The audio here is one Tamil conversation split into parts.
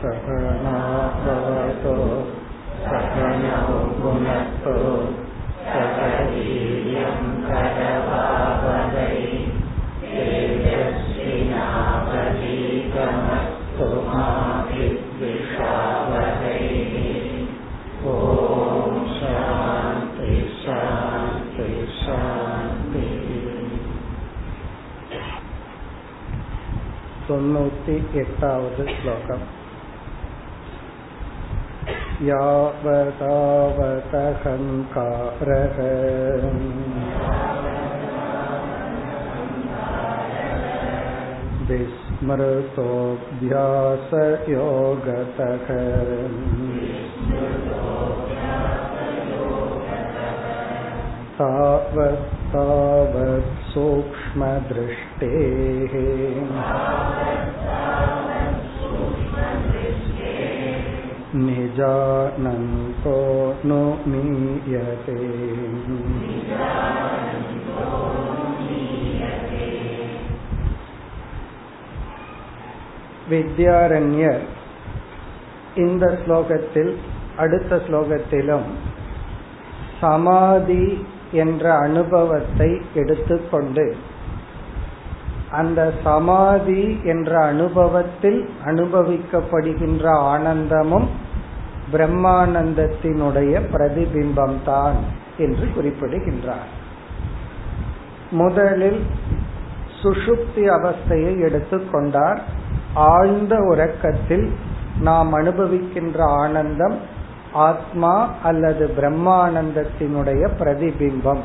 सहनाभवतो सहनौ भुनक्तु सकवीर्यं करवावहै तेजस्विनावधीतमस्तु मा विद्विषावहै ॐ शान्ति शान्ति शान्तिः தொண்ணூத்தி எட்டாவது ஸ்லோகம் यावतावतहङ्कारः विस्मृतोऽभ्यासयोगतः तावत्तावत् सूक्ष्मदृष्टेः निजानन्तो नु मीयते வித்யாரண்யர் இந்த ஸ்லோகத்தில் அடுத்த ஸ்லோகத்திலும் சமாதி என்ற அனுபவத்தை எடுத்துக்கொண்டு அந்த சமாதி என்ற அனுபவத்தில் அனுபவிக்கப்படுகின்ற ஆனந்தமும் பிரம்மானந்தத்தினுடைய பிரதிபிம்பம் தான் என்று குறிப்பிடுகின்றார். முதலில் சுஷுப்தி அவஸ்தையை எடுத்துக்கொண்டார் ஆழ்ந்த உறக்கத்தில் நாம் அனுபவிக்கின்ற ஆனந்தம் ஆத்மா அல்லது பிரம்மானந்தத்தினுடைய பிரதிபிம்பம்.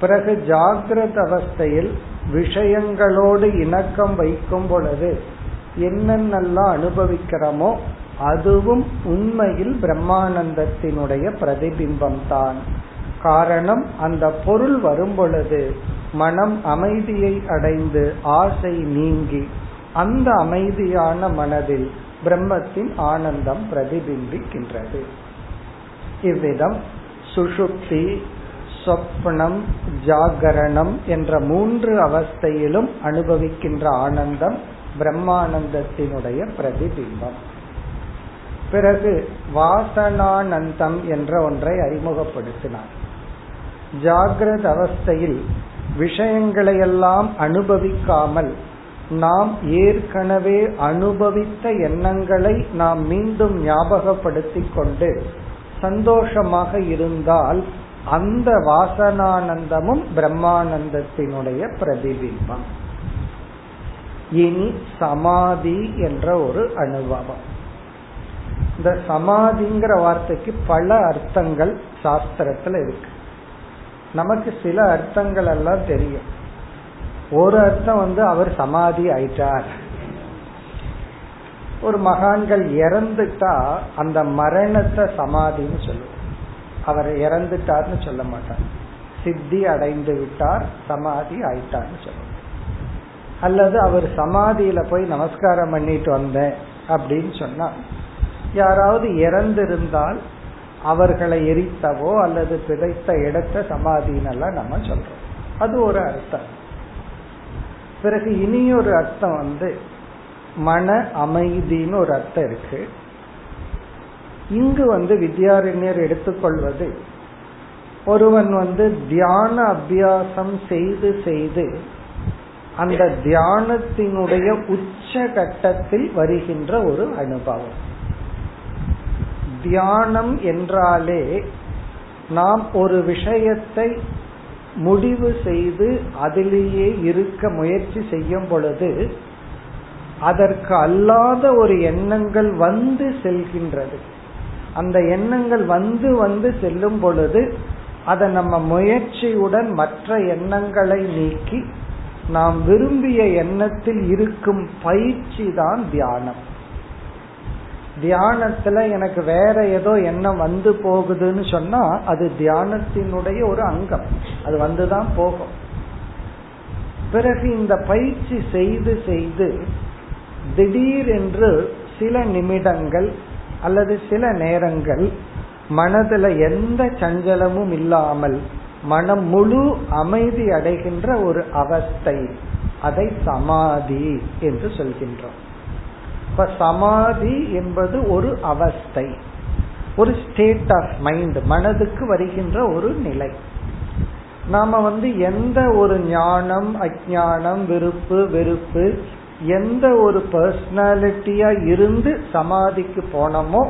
பிறகு ஜாகிரத அவஸ்தையில் விஷயங்களோடு இணக்கம் வைக்கும் பொழுது என்னென்னலாம் அனுபவிக்கிறோமோ அதுவும் உண்மையில் பிரம்மானந்தத்தினுடைய பிரதிபிம்பம் தான் காரணம் அந்த பொருள் வரும் பொழுது மனம் அமைதியை அடைந்து ஆசை நீங்கி அந்த அமைதியான மனதில் பிரம்மத்தின் ஆனந்தம் பிரதிபிம்பிக்கின்றது. இவ்விதம் சுஷுப்தி சொப்னம் ஜாகரணம் என்ற மூன்று அவஸ்தையிலும் அனுபவிக்கின்ற ஆனந்தம் பிரம்மானந்தத்தினுடைய பிரதிபிம்பம். பிறகு வாசனானந்தம் என்ற ஒன்றை அறிமுகப்படுத்தினார். ஜாகிரத அவஸ்தையில் விஷயங்களையெல்லாம் அனுபவிக்காமல் நாம் ஏற்கனவே அனுபவித்த எண்ணங்களை நாம் மீண்டும் ஞாபகப்படுத்திக் கொண்டு சந்தோஷமாக இருந்தால் அந்த வாசனானந்தமும் பிரம்மானந்தத்தினுடைய பிரதிபிம்பம். இனி சமாதி என்ற ஒரு அனுபவம். இந்த சமாதிங்கிற வார்த்தைக்கு பல அர்த்தங்கள் சாஸ்திரத்துல இருக்கு. நமக்கு சில அர்த்தங்கள் எல்லாம் தெரியும். ஒரு அர்த்தம் வந்து அவர் சமாதி ஆயிட்டார். ஒரு மகான்கள் இறந்துட்டா அந்த மரணத்தை சமாதின்னு சொல்லுவோம். அவர் இறந்துட்டார்னு சொல்ல மாட்டார். சித்தி அடைந்து விட்டார் சமாதி ஆயிட்டார்னு சொல்லுவோம். அல்லது அவர் சமாதியில போய் நமஸ்காரம் பண்ணிட்டு வந்தேன் அப்படின்னு சொன்னா யாராவது இறந்திருந்தால் அவர்களை எரித்தவோ அல்லது பிதைத்த இடத்த சமாதினெல்லாம் நம்ம சொல்றோம். அது ஒரு அர்த்தம். பிறகு இனியொரு அர்த்தம் வந்து மன அமைதின்னு ஒரு அர்த்தம் இருக்கு. இங்கு வந்து வித்யாரண்யர் எடுத்துக்கொள்வது ஒருவன் வந்து தியான அபியாசம் செய்து செய்து அந்த தியானத்தினுடைய உச்ச கட்டத்தில் வருகின்ற ஒரு அனுபவம். தியானம் என்றாலே நாம் ஒரு விஷயத்தை முடிவு செய்து அதிலேயே இருக்க முயற்சி செய்யும் பொழுது அதற்கு அல்லாத ஒரு எண்ணங்கள் வந்து செல்கின்றது. அந்த எண்ணங்கள் வந்து வந்து செல்லும் பொழுது அதை நம்ம முயற்சியுடன் மற்ற எண்ணங்களை நீக்கி நாம் விரும்பிய எண்ணத்தில் இருக்கும் பயிற்சி தான் தியானம். தியானத்துல எனக்கு வேற ஏதோ எண்ணம் வந்து போகுதுன்னு சொன்னா அது தியானத்தினுடைய ஒரு அங்கம். அது வந்துதான் போகும். பிறகு இந்த பயிற்சி செய்து செய்து திடீரென்று சில நிமிடங்கள் அல்லது சில நேரங்கள் மனதுல எந்த சஞ்சலமும் இல்லாமல் மனம் முழு அமைதி அடைகின்ற ஒரு அவஸ்தை அதை சமாதி என்று சொல்கின்றோம். இப்ப சமாதி என்பது ஒரு அவஸ்தை ஒரு ஸ்டேட் ஆஃப் மைண்ட் மனதுக்கு வருகின்ற ஒரு நிலை. நாம வந்து எந்த ஒரு ஞானம் அஜானம் விருப்பு வெறுப்பு எந்த ஒரு பர்சனாலிட்டியா இருந்து சமாதிக்கு போனோமோ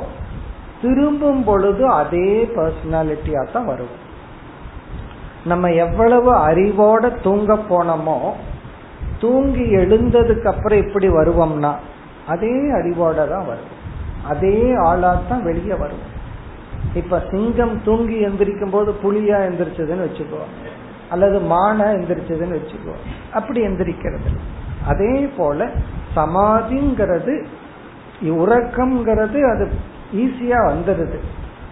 திரும்பும் பொழுது அதே பர்சனாலிட்டியா தான் வரும். நம்ம எவ்வளவு அறிவோட தூங்க போனோமோ தூங்கி எழுந்ததுக்கு அப்புறம் எப்படி வருவோம்னா அதே அறிவோட தான் வரும். அதே ஆளாத்தான் தான் வெளியே வரும். இப்ப சிங்கம் தூங்கி எந்திரிக்கும் போது புலியா எந்திரிச்சதுன்னு வச்சுக்கோ. அல்லது மான எந்திரிச்சதுன்னு வச்சுக்கோ. அப்படி எந்திரிக்கிறது. அதே போல சமாதிங்கிறது உறக்கம்ங்கிறது அது ஈஸியா வந்துடுது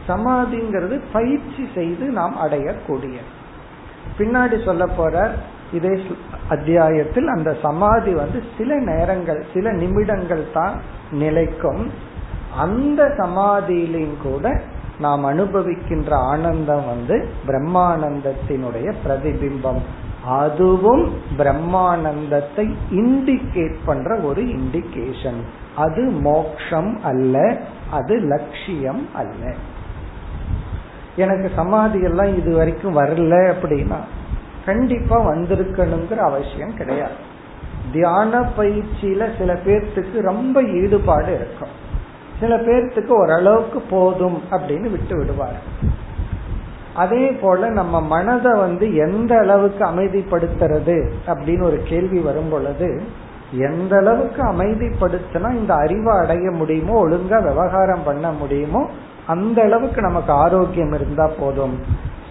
சமாதிங்கிறது பயிற்சி செய்து நாம் அடையக்கூடிய பின்னாடி சொல்ல போற இதே அத்தியாயத்தில் அந்த சமாதி வந்து சில நேரங்கள் சில நிமிடங்கள் தான் நிலைக்கும். அந்த சமாதியிலையும் கூட நாம் அனுபவிக்கின்ற ஆனந்தம் வந்து பிரம்மானந்தத்தினுடைய பிரதிபிம்பம். அதுவும் பிரம்மானந்தத்தை இண்டிகேட் பண்ற ஒரு இண்டிகேஷன் அது மோக்ஷம் அல்ல அது லட்சியம் அல்ல. எனக்கு சமாதி எல்லாம் இது வரைக்கும் வரல அப்படின்னா கண்டிப்பா வந்திருக்கணுங்கிற அவசியம் கிடையாது. தியான பயிற்சியில சில பேர்த்துக்கு ரொம்ப ஈடுபாடு இருக்கும். சில பேர்த்துக்கு ஓரளவுக்கு போதும் அப்படின்னு விட்டு விடுவார். அதே போல நம்ம மனதை வந்து எந்த அளவுக்கு அமைதிப்படுத்துறது அப்படின்னு ஒரு கேள்வி வரும் பொழுது எந்த அளவுக்கு அமைதிப்படுத்தினா இந்த அறிவை அடைய முடியுமோ ஒழுங்கா விவகாரம் பண்ண முடியுமோ அந்த அளவுக்கு நமக்கு ஆரோக்கியம் இருந்தா போதும்.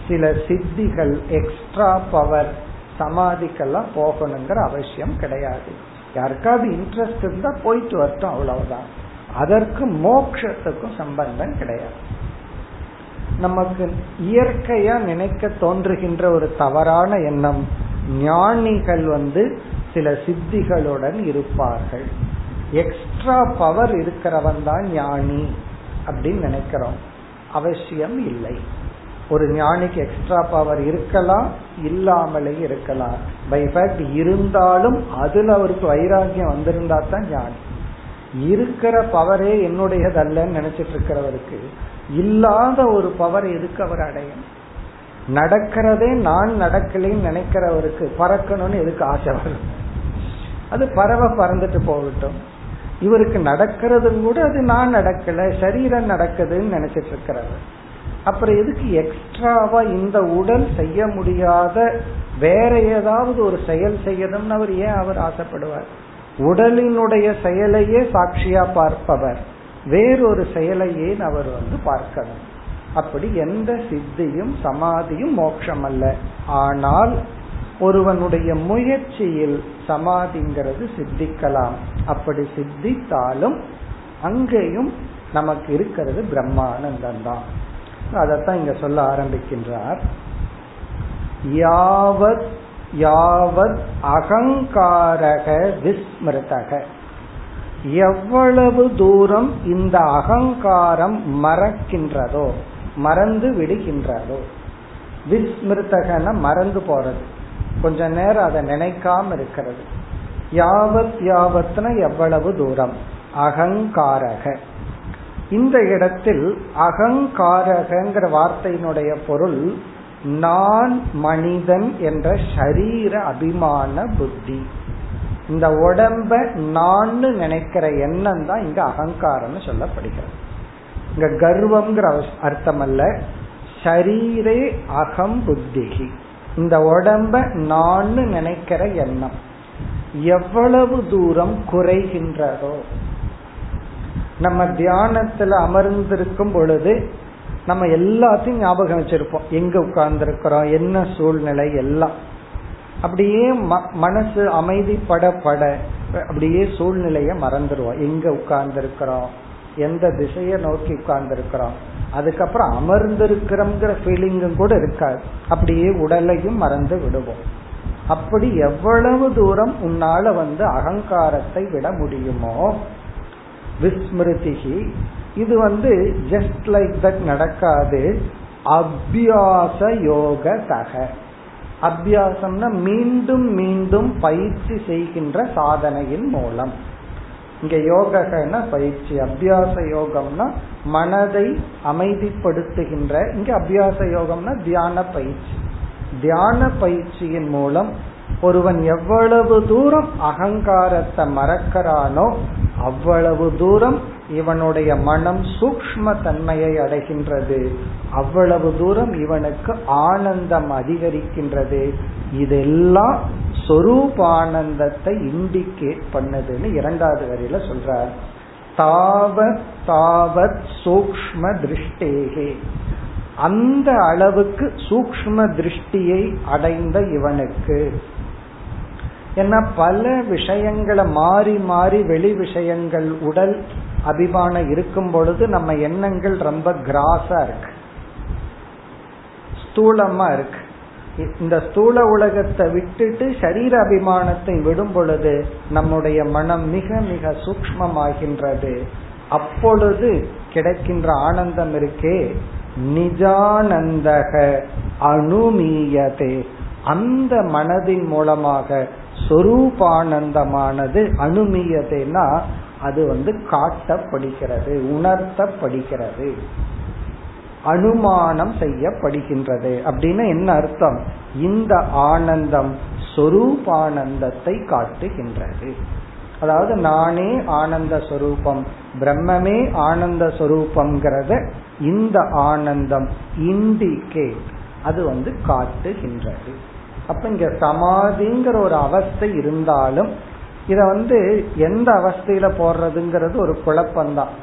சில சித்திகள் எக்ஸ்ட்ரா பவர் சமாதிக்கெல்லாம் போகணுங்கிற அவசியம் கிடையாது. யாருக்காவது இன்ட்ரெஸ்ட் இருந்தா போயிட்டு வரட்டும் அவ்வளவுதான். அதற்கு மோக்ஷத்துக்கும் சம்பந்தம் கிடையாது. நமக்கு இயற்கையா நினைக்க தோன்றுகின்ற ஒரு தவறான எண்ணம் ஞானிகள் வந்து சில சித்திகளுடன் இருப்பார்கள். எக்ஸ்ட்ரா பவர் இருக்கிறவன் தான் ஞானி அப்படின்னு நினைக்கிறோம். அவசியம் இல்லை. ஒரு ஞானிக்கு எக்ஸ்ட்ரா பவர் இருக்கலாம் இல்லாமலே இருக்கலாம். பை ஃபேக்ட் இருந்தாலும் அதுல அவருக்கு வைராகியம் வந்திருந்தா தான் ஞானி. இருக்கிற பவரே என்னுடையதல்லன்னு நினைச்சிட்டு இருக்கிறவருக்கு இல்லாத ஒரு பவர் எதுக்கு அவர் அடையும்? நடக்கிறதே நான் நடக்கலைன்னு நினைக்கிறவருக்கு பறக்கணும்னு எதுக்கு ஆசை வரும்? அது பறவை பறந்துட்டு போகட்டும். இவருக்கு நடக்கிறது கூட அது நான் நடக்கல சரீரம் நடக்குதுன்னு நினைச்சிட்டு இருக்கிறவர். அப்புறம் எதுக்கு எக்ஸ்ட்ராவா இந்த உடல் செய்ய முடியாத வேற ஏதாவது ஒரு செயல் செய்யணும்னு அவர் ஏன் அவர் ஆசைப்படுவார்? உடலினுடைய செயலையே சாட்சியா பார்ப்பவர். வேறொரு செயலையே அவர் வந்து பார்க்கணும்? அப்படி எந்த சித்தியும் சமாதியும் மோட்சம் அல்ல ஆனால் ஒருவனுடைய முயற்சியில் சமாதிங்கிறது சித்திக்கலாம். அப்படி சித்தித்தாலும் அங்கேயும் நமக்கு இருக்கிறது பிரம்மானந்தம் தான் அதைத்தான் இங்க சொல்ல ஆரம்பிக்கின்றார். யாவத் யாவத் அகங்காரக விஸ்மிருதக. எவ்வளவு தூரம் இந்த அகங்காரம் மறக்கின்றதோ மறந்து விடுகின்றதோ விஸ்மிருதகன மறந்து போறது. கொஞ்ச நேரம் அதை நினைக்காம இருக்கிறது. யாவத் யாவத்ன எவ்வளவு தூரம்? அகங்காரக. இந்த இடத்தில் அகங்காரகங்கிற வார்த்தையினுடைய பொருள் நான் மனிதன் என்ற ஷரீர அபிமான புத்தி. இந்த உடம்ப நான் நினைக்கிற எண்ணம் தான் இங்க அகங்காரம்னு சொல்லப்படுகிறது. இங்க கர்வம்ங்கிற அர்த்தம் அல்ல ஷரீரே அகம் புத்திகி. இந்த உடம்ப நான் நினைக்கிற எண்ணம். எவ்வளவு தூரம் குறைகின்றதோ நம்ம தியானத்துல அமர்ந்திருக்கும் பொழுது நம்ம எல்லாத்தையும் ஞாபகம் வச்சிருப்போம். எங்க உட்கார்ந்துருக்கிறோம் என்ன சூழ்நிலை எல்லாம். அப்படியே மனசு அமைதிப்பட பட அப்படியே சூழ்நிலைய மறந்துடுவோம். எங்க உட்கார்ந்துருக்கிறோம் எந்த திசையை நோக்கி உட்கார்ந்துருக்கிறோம். அதுக்கப்புறம் அமர்ந்திருக்கிறோங்கிற ஃபீலிங்கும் கூட இருக்காது. அப்படியே உடலையும் மறந்து விடுவோம். அப்படி எவ்வளவு தூரம் உன்னால வந்து அகங்காரத்தை விட முடியுமோ விஸ்மிருதிகி இது வந்து ஜஸ்ட் லைக் தட் நடக்காது. அபியாச யோக தக. அபியாசம்னா மீண்டும் மீண்டும் பயிற்சி செய்கின்ற சாதனையின் மூலம். இங்க யோகன்னா பயிற்சி அபியாச யோகம்னா மனதை அமைதிப்படுத்துகின்ற இங்க அபியாச யோகம்னா தியான பயிற்சி. தியான பயிற்சியின் மூலம் ஒருவன் எவ்வளவு தூரம் அகங்காரத்தை மறக்கிறானோ அவ்வளவு தூரம் இவனுடைய மனம் சூக்ம தன்மையை அடைகின்றது. அவ்வளவு தூரம் இவனுக்கு ஆனந்தம் அதிகரிக்கின்றது. இதெல்லாம் சொரூபானந்தத்தை இண்டிகேட் பண்ணுதுன்னு இரண்டாவது வரையில சொல்றார். தாவத் தாவத் சூக்ம திருஷ்டேகே. அந்த அளவுக்கு சூக்ம திருஷ்டியை அடைந்த இவனுக்கு ஏன்னா பல விஷயங்களை மாறி மாறி வெளி விஷயங்கள் உடல் அபிமானம் இருக்கும் பொழுது நம்ம எண்ணங்கள் ரொம்ப கிராஸா இருக்கு. ஸ்தூலமா இருக்கு. இந்த ஸ்தூல உலகத்தை விட்டுட்டு சரீர அபிமானத்தை விடும் பொழுது நம்முடைய மனம் மிக மிக சூக்மமாகின்றது அப்பொழுது கிடைக்கின்ற ஆனந்தம் இருக்கே. நிஜானந்தக அணுமீயதே அந்த மனதின் மூலமாக சொரூபானந்தமானது அணுமியதைனா அது வந்து காட்டப்படுகிறது உணர்த்தப்படுகிறது. அனுமானம் செய்யப்படுகின்றது அப்படின்னு என்ன அர்த்தம்? இந்த ஆனந்தம் சொரூபானந்தத்தை காட்டுகின்றது. அதாவது நானே ஆனந்த சொரூபம் பிரம்மமே ஆனந்த சொரூபம்ங்கிறத இந்த ஆனந்தம் இண்டிகேட் அது வந்து காட்டுகின்றது. அப்ப இங்க சமாதிங்கிற ஒரு அவஸ்தை இருந்தாலும் இத வந்து எந்த அவஸ்தையில போடுறதுங்கிறது ஒரு குழப்பம்தான்.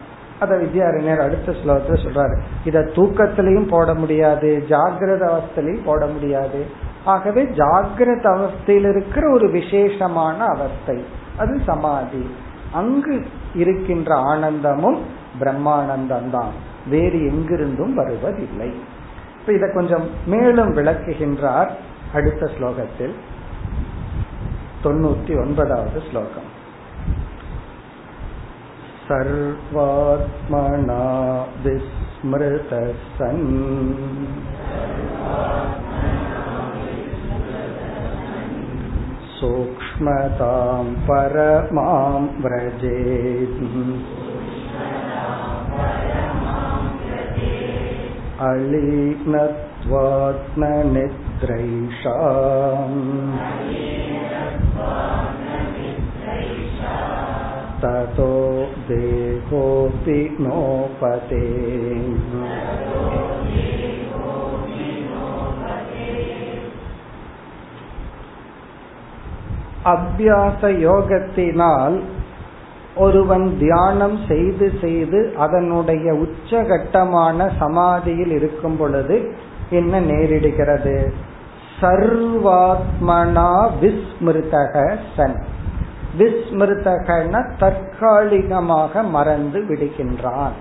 அத வித்யாரண்யர் அடுத்த ஸ்லோகத்துல சொல்றாரு. இத தூக்கத்திலையும் போட முடியாது ஜாகிரத அவஸ்தையிலையும் போட முடியாது. ஆகவே ஜாகிரத அவஸ்தையில் இருக்கிற ஒரு விசேஷமான அவஸ்தை அது சமாதி. அங்கு இருக்கின்ற ஆனந்தமும் பிரம்மானந்தம் தான் வேறு எங்கிருந்தும் வருவதில்லை. இப்ப இத கொஞ்சம் மேலும் விளக்குகின்றார். அடுத்த ஸ்லோகத்தில் தொண்ணூத்தி ஒன்பதாவது ஸ்லோகம் सर्वात्मना विस्मृतः सन् सूक्ष्मतां परमां व्रजेत् अलीनत्वात्मनिद्रैषाम् ततो देहोऽपि नोपते அபியாச யோகத்தினால் ஒருவன் தியானம் செய்து செய்து அதனுடைய உச்சகட்டமான சமாதியில் இருக்கும் பொழுது என்ன நேரிடுகிறது சர்வாத்மனா விஸ்மிருதக சன். விஸ்மிருதகன தற்காலிகமாக மறந்து விடுகின்றான்.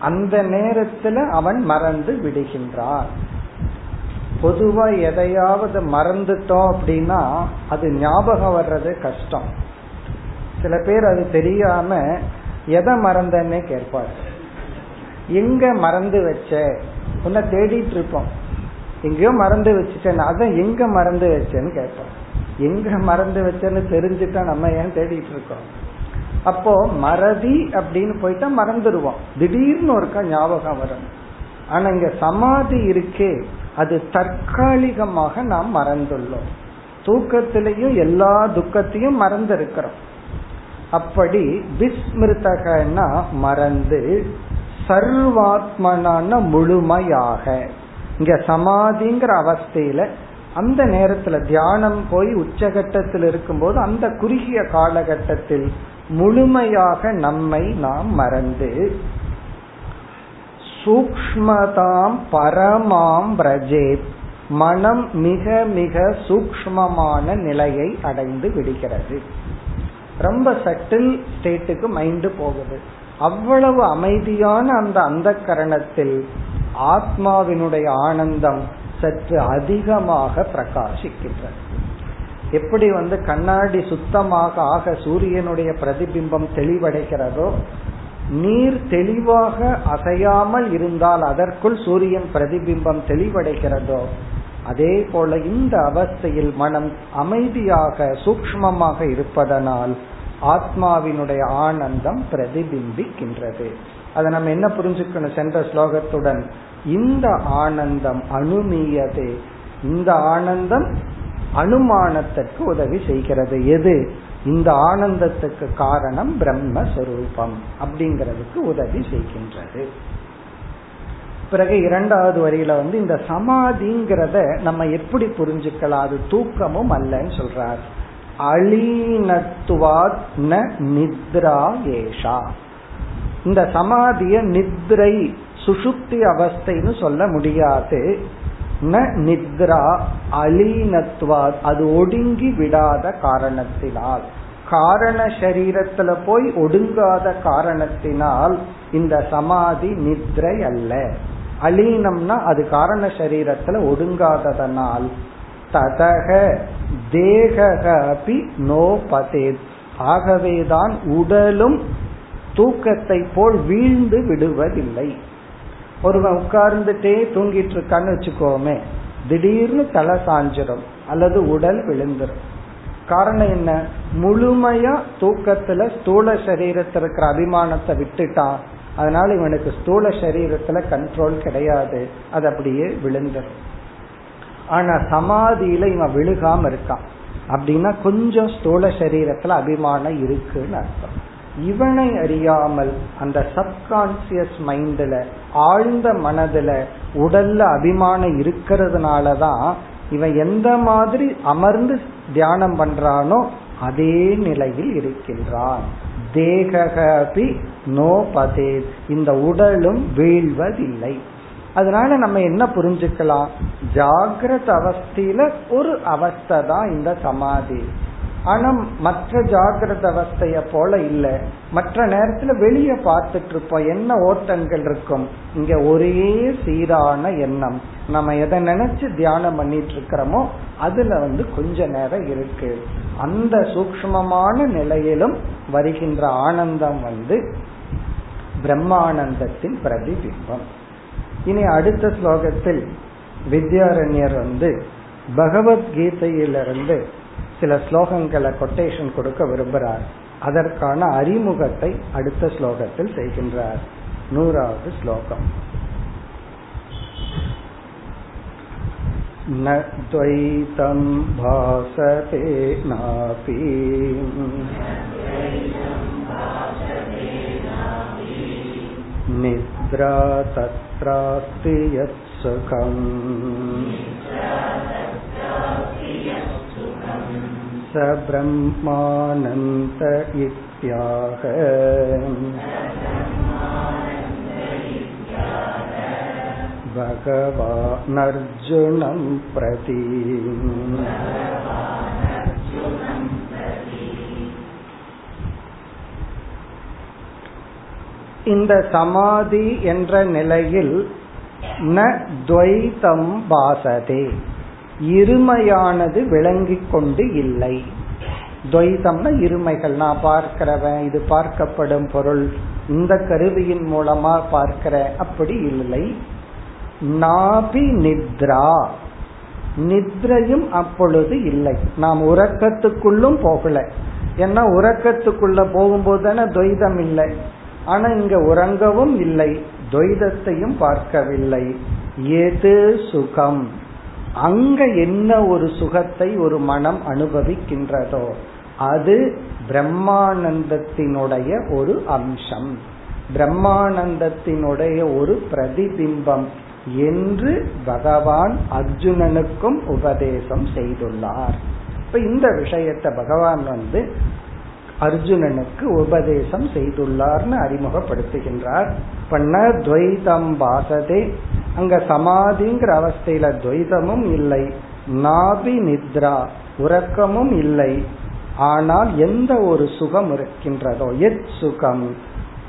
அந்த நேரத்துல அவன் மறந்து விடுகின்றான். பொதுவா எதையாவது மறந்துட்டோம் அப்படின்னா அது ஞாபகம் வர்றது கஷ்டம். சில பேர் அது தெரியாம எதை மறந்தன்னே கேட்பாரு எங்க மறந்து வச்ச? உன்னை தேடிட்டு இருப்போம். எங்கேயோ மறந்து வச்சுட்டேன் அதான் எங்க மறந்து வச்சேன்னு கேட்போம் எங்க மறந்து வச்சேன்னு தெரிஞ்சுட்டா நம்ம ஏன் தேடிட்டு இருக்கோம்? அப்போ மறதி அப்படின்னு போயிட்டா மறந்துடுவோம். திடீர்னு ஒருக்கா ஞாபகம் வரும். ஆனா இங்க சமாதி இருக்கே அது தற்காலிகமாக நாம் மறந்துள்ளோம். தூக்கத்திலையும் எல்லா துக்கத்தையும் மறந்து இருக்கிறோம் அப்படி விஸ்மிருதகன்னா மறந்து சர்வாத்மனான முழுமையாக. இங்க சமாதிங்கிற அவஸ்தையில அந்த நேரத்துல தியானம் போய் உச்சகட்டத்தில் இருக்கும்போது அந்த குறுகிய காலகட்டத்தில் முழுமையாக நம்மை நாம் மறந்து சூக்மதாம் பரமாம் பிரஜேத் மனம் மிக மிக சூக்மமான நிலையை அடைந்து விடுகிறது. ரொம்ப சட்டில் ஸ்டேட்டுக்கு மைண்டு போகுது. அவ்வளவு அமைதியான அந்த அந்த கரணத்தில் ஆத்மாவினுடைய ஆனந்தம் சற்று அதிகமாக பிரகாசிக்கின்றது. எப்படி வந்து கண்ணாடி சுத்தமாக ஆக சூரியனுடைய பிரதிபிம்பம் தெளிவடைகிறதோ நீர் தெளிவாக அசையாமல் இருந்தால் அதற்குள் சூரியன் பிரதிபிம்பம் தெளிவடைகிறதோ அதே போல இந்த அவஸ்தையில் மனம் அமைதியாக சூக்மமாக இருப்பதனால் ஆத்மாவினுடைய ஆனந்தம் பிரதிபிம்பிக்கின்றது. அதை நம்ம என்ன புரிஞ்சுக்கணும் சென்ற ஸ்லோகத்துடன்? இந்த ஆனந்தம் அணுமியதே இந்த ஆனந்தம் அனுமானத்திற்கு உதவி செய்கிறது. எது? இந்த ஆனந்தத்துக்கு காரணம் பிரம்மஸ்வரூபம் அப்படிங்கிறதுக்கு உதவி செய்கின்றது. பிறகு இரண்டாவது வரியில வந்து இந்த சமாதிங்கிறத நம்ம எப்படி புரிஞ்சுக்கலாம்? அது தூக்கமும் அல்லன்னு சொல்றார். அலீனத்துவாத் ந நித்ரா ஏஷா. இந்த சமாதிய நித்ரை சுசுப்தி அவஸ்தைன்னு சொல்ல முடியாது. ந நித்ரா அலீனத்துவாத் அது ஒடுங்கி விடாத காரணத்தினால். காரண சரீரத்துல போய் ஒடுங்காத காரணத்தினால் இந்த சமாதி நித்ரை அல்ல. அலீனம்னா அது காரண சரீரத்துல ஒடுங்காததனால். ததக தேக நோ பதேத். ஆகவேதான் உடலும் தூக்கத்தை போல் வீழ்ந்து விடுவதில்லை. ஒருவன் உட்கார்ந்துட்டே தூங்கிட்டு இருக்கான்னு வச்சுக்கோமே திடீர்னு தலை சாஞ்சிடும் அல்லது உடல் விழுந்துடும் காரணம் என்ன? முழுமையா தூக்கத்துல ஸ்தூல சரீரத்தில் இருக்கிற அபிமானத்தை விட்டுட்டான் அதனால இவனுக்கு ஸ்தூல சரீரத்துல கண்ட்ரோல் கிடையாது. அது அப்படியே விழுந்துரும். ஆனா சமாதியில இவன் விழுகாம இருக்கான். அப்படின்னா கொஞ்சம் ஸ்தூல சரீரத்துல அபிமானம் இருக்குன்னு அர்த்தம். இவனை அறியாமல் அந்த சப்கான்சியஸ் மைண்ட்ல ஆழ்ந்த மனதுல உடல்ல அபிமானம் இருக்கிறதுனாலதான் இவன் எந்த மாதிரி அமர்ந்து தியானம் பண்றானோ அதே நிலையில் இருக்கின்றான். தேகபி நோ பதே. இந்த உடலும் வீழ்வதில்லை. அதனால நம்ம என்ன புரிஞ்சுக்கலாம்? ஜாகிரத அவஸ்தையில ஒரு அவஸ்தை தான் இந்த சமாதி. ஆனா மற்ற ஜாகிரத அவஸ்தைய போல இல்ல. மற்ற நேரத்துல வெளியே பார்த்துட்டு இருப்போம் என்ன ஓட்டங்கள் இருக்கும்? இங்க ஒரே சீரான எண்ணம். நம்ம எதை நினைச்சு தியானம் பண்ணிட்டு இருக்கிறோமோ அதுல வந்து கொஞ்ச நேரம் இருக்கு. அந்த சூக்மமான நிலையிலும் வருகின்ற ஆனந்தம் வந்து பிரம்மானந்தத்தின் பிரதிபிம்பம். இனி அடுத்த ஸ்லோகத்தில் வித்யாரண்யர் வந்து பகவத்கீதையிலிருந்து சில ஸ்லோகங்களை கொட்டேஷன் கொடுக்க விரும்புகிறார் அதற்கான அறிமுகத்தை அடுத்த ஸ்லோகத்தில் செய்கின்றார் நூறாவது ஸ்லோகம் न द्वैतं भासते नापि निद्रा तत्रास्ति यत्सुखम् स ब्रह्मानन्त इत्याह भगवानर्जुनं प्रति இந்த சமாதி என்ற நிலையில் ந துவைத்தம் பாசதே இருமையானது விளங்கிக் கொண்டு இல்லை. துவைதம்னா இருமைகள். நான் பார்க்கிறவன் இது பார்க்கப்படும் பொருள். இந்த கருவியின் மூலமா பார்க்கிற அப்படி இல்லை. நாபி நித்ரா. நித்ரையும் அப்பொழுது இல்லை. நாம் உறக்கத்துக்குள்ளும் போகல. ஏன்னா உறக்கத்துக்குள்ள போகும்போது தானே துவைதம் இல்லை. ஆனா இங்க உறங்கவும் இல்லை. துவைதத்தையும் பார்க்கவில்லை. எது சுகம்? அங்க என்ன ஒரு சுகத்தை ஒரு மனம் அனுபவிக்கின்றதோ அது பிரம்மானந்தத்தினுடைய ஒரு அம்சம். பிரம்மானந்தத்தினுடைய ஒரு பிரதிபிம்பம் என்று பகவான் அர்ஜுனனுக்கும் உபதேசம் செய்துள்ளார். இப்ப இந்த விஷயத்தை பகவான் வந்து அர்ஜுனனுக்கு உபதேசம் செய்துள்ளார்னு அறிமுகப்படுத்துகின்றார். பண்ண துவைதம் பாசதே அங்க சமாதிங்கிற அவஸ்தையில துவைதமும் இல்லை. நாபி நித்ரா உறக்கமும் இல்லை. ஆனால் எந்த ஒரு சுகம் இருக்கின்றதோ எத் சுகம்.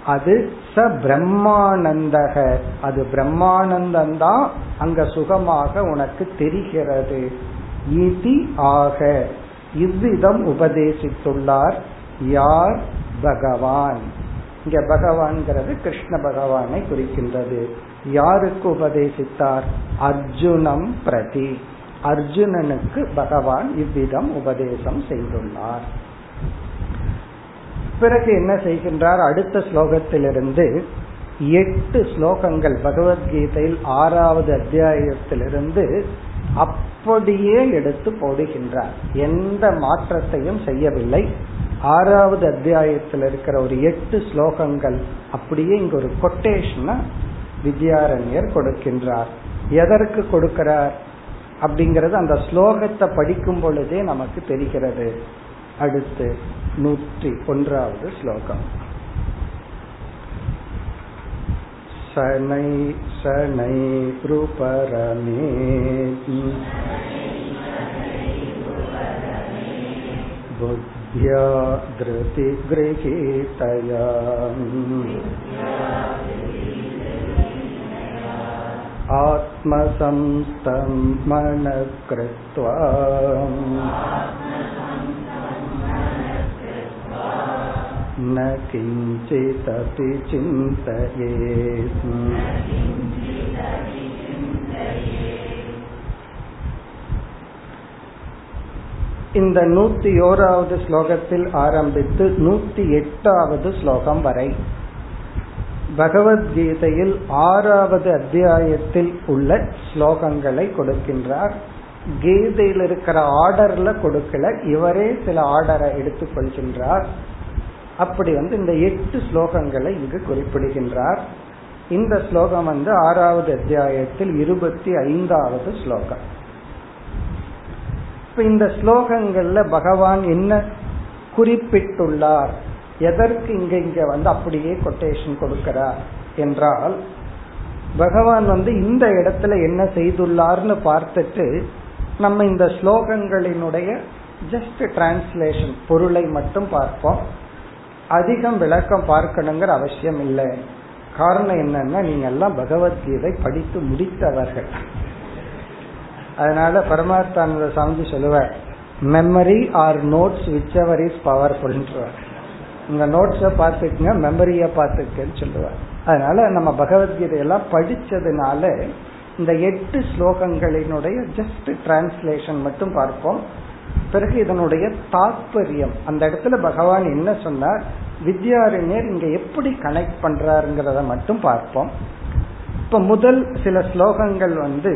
அது ச பிரம்மானந்தக. அது பிரம்மானந்தந்தான் அங்க சுகமாக உனக்கு தெரிகிறது. இதி ஆக. இவ்விதம் உபதேசித்துள்ளார் யார்? பகவான். இங்க பகவான்கிறது கிருஷ்ண பகவானை குறிக்கின்றது. யாருக்கு உபதேசித்தார்? அர்ஜுனம் பிரதி. அர்ஜுனனுக்கு பகவான் இவ்விதம் உபதேசம் செய்துள்ளார். பிறகு என்ன செய்கின்றார்? அடுத்த ஸ்லோகத்திலிருந்து எட்டு ஸ்லோகங்கள் பகவத்கீதையில் ஆறாவது அத்தியாயத்திலிருந்து அப்படியே எடுத்து போடுகின்றார். எந்த மாற்றத்தையும் செய்யவில்லை. ஆறாவது அத்தியாயத்தில் இருக்கிற ஒரு எட்டு ஸ்லோகங்கள் அப்படியே இங்க ஒரு கொட்டேஷனா வித்யாரண்யர் கொடுக்கின்றார் எதற்கு கொடுக்கிறார் அப்படிங்கறது அந்த ஸ்லோகத்தை படிக்கும் பொழுதே நமக்கு தெரிகிறது அடுத்து நூற்றி ஒன்றாவது ஸ்லோகம் शनै शनैरुपरमे बुद्ध्या धृतिगृहीतया आत्मसंस्तं मनः कृत्वा न किञ्चिदपि चिन्तयेत् இந்த நூத்தி ஓராவது ஸ்லோகத்தில் ஆரம்பித்து நூத்தி எட்டாவது ஸ்லோகம் வரை பகவத்கீதையில் ஆறாவது அத்தியாயத்தில் உள்ள ஸ்லோகங்களை கொடுக்கின்றார். கீதையில் இருக்கிற ஆர்டர்ல கொடுக்கல இவரே சில ஆர்டரை எடுத்துக்கொள்கின்றார் அப்படி வந்து இந்த எட்டு ஸ்லோகங்களை இங்கு குறிப்பிடுகின்றார். இந்த ஸ்லோகம் வந்து ஆறாவது அத்தியாயத்தில் இருபத்தி ஐந்தாவது ஸ்லோகம். இப்ப இந்த ஸ்லோகங்கள்ல பகவான் என்ன குறிப்பிட்டுள்ளார்? எதற்கு இங்க இங்க வந்து அப்படியே கொட்டேஷன் கொடுக்கிறார் என்றால் பகவான் வந்து இந்த இடத்துல என்ன செய்துள்ளார்னு பார்த்துட்டு நம்ம இந்த ஸ்லோகங்களினுடைய ஜஸ்ட் டிரான்ஸ்லேஷன் பொருளை மட்டும் பார்ப்போம். அதிகம் விளக்கம் பார்க்கணுங்கிற அவசியம் இல்லை. காரணம் என்னன்னா நீங்க எல்லாம் பகவத்கீதை படித்து முடித்தவர்கள். அதனால பரமார்த்தானந்த சாமி சொல்லுவார் memory or notes whichever is பவர்ஃபுல்ன்றவர் உங்க நோட்ஸ பார்த்துக்குங்க மெமரிய பார்த்துக்கன்னு சொல்லுவார். அதனால நம்ம பகவத்கீதையெல்லாம் படிச்சதுனால இந்த எட்டு ஸ்லோகங்களினுடைய ஜஸ்ட் டிரான்ஸ்லேஷன் மட்டும் பார்ப்போம். பிறகு இதனுடைய தாற்பயம் அந்த இடத்துல பகவான் என்ன சொன்னார்? வித்யாரண்யர் இங்க எப்படி கனெக்ட் பண்றாருங்கிறத மட்டும் பார்ப்போம். இப்ப முதல் சில ஸ்லோகங்கள் வந்து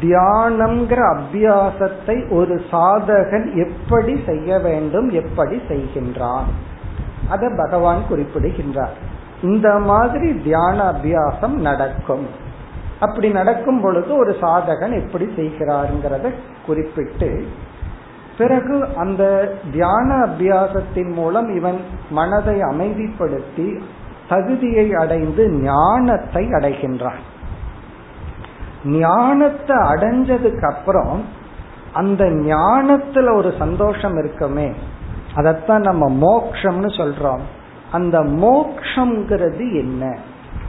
தியானம்ங்கிற அபியாசத்தை ஒரு சாதகன் எப்படி செய்ய வேண்டும் எப்படி செய்கின்றான்? அத பகவான் குறிப்பிடுகின்றார். இந்த மாதிரி தியான அபியாசம் நடக்கும். அப்படி நடக்கும் பொழுது ஒரு சாதகன் எப்படி செய்கிறாருங்கிறத குறிப்பிட்டு பிறகு அந்த தியான அபியாசத்தின் மூலம் இவன் மனதை அமைதிப்படுத்தி தகுதியை அடைந்து ஞானத்தை அடைகின்றான். ஞானத்தை அடைஞ்சதுக்கு அப்புறம் அந்த ஞானத்துல ஒரு சந்தோஷம் இருக்குமே அதத்தான் நம்ம மோக்ஷம்னு சொல்றோம். அந்த மோக்ஷங்கிறது என்ன?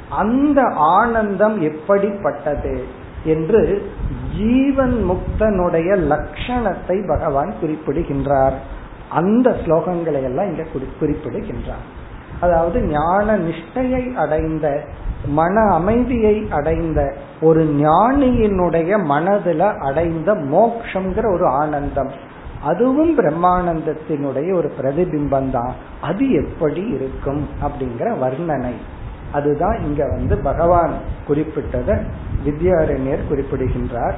அந்த ஆனந்தம் எப்படிப்பட்டது என்று ஜீவன் முக்தனுடைய லட்சணத்தை பகவான் குறிப்பிடுகின்றார். அந்த ஸ்லோகங்களை எல்லாம் இங்க குறிப்பிடுகின்றார். அதாவது ஞான நிஷ்டையை அடைந்த மன அமைதியை அடைந்த ஒரு ஞானியினுடைய மனதுல அடைந்த மோக்ஷங்கிற ஒரு ஆனந்தம். அதுவும் பிரம்மானந்தத்தினுடைய ஒரு பிரதிபிம்பம் தான் அது எப்படி இருக்கும் அப்படிங்கிற வர்ணனை. அதுதான் இங்க வந்து பகவான் குறிப்பிட்டத வித்யாரண்யர் குறிப்பிடுகின்றார்.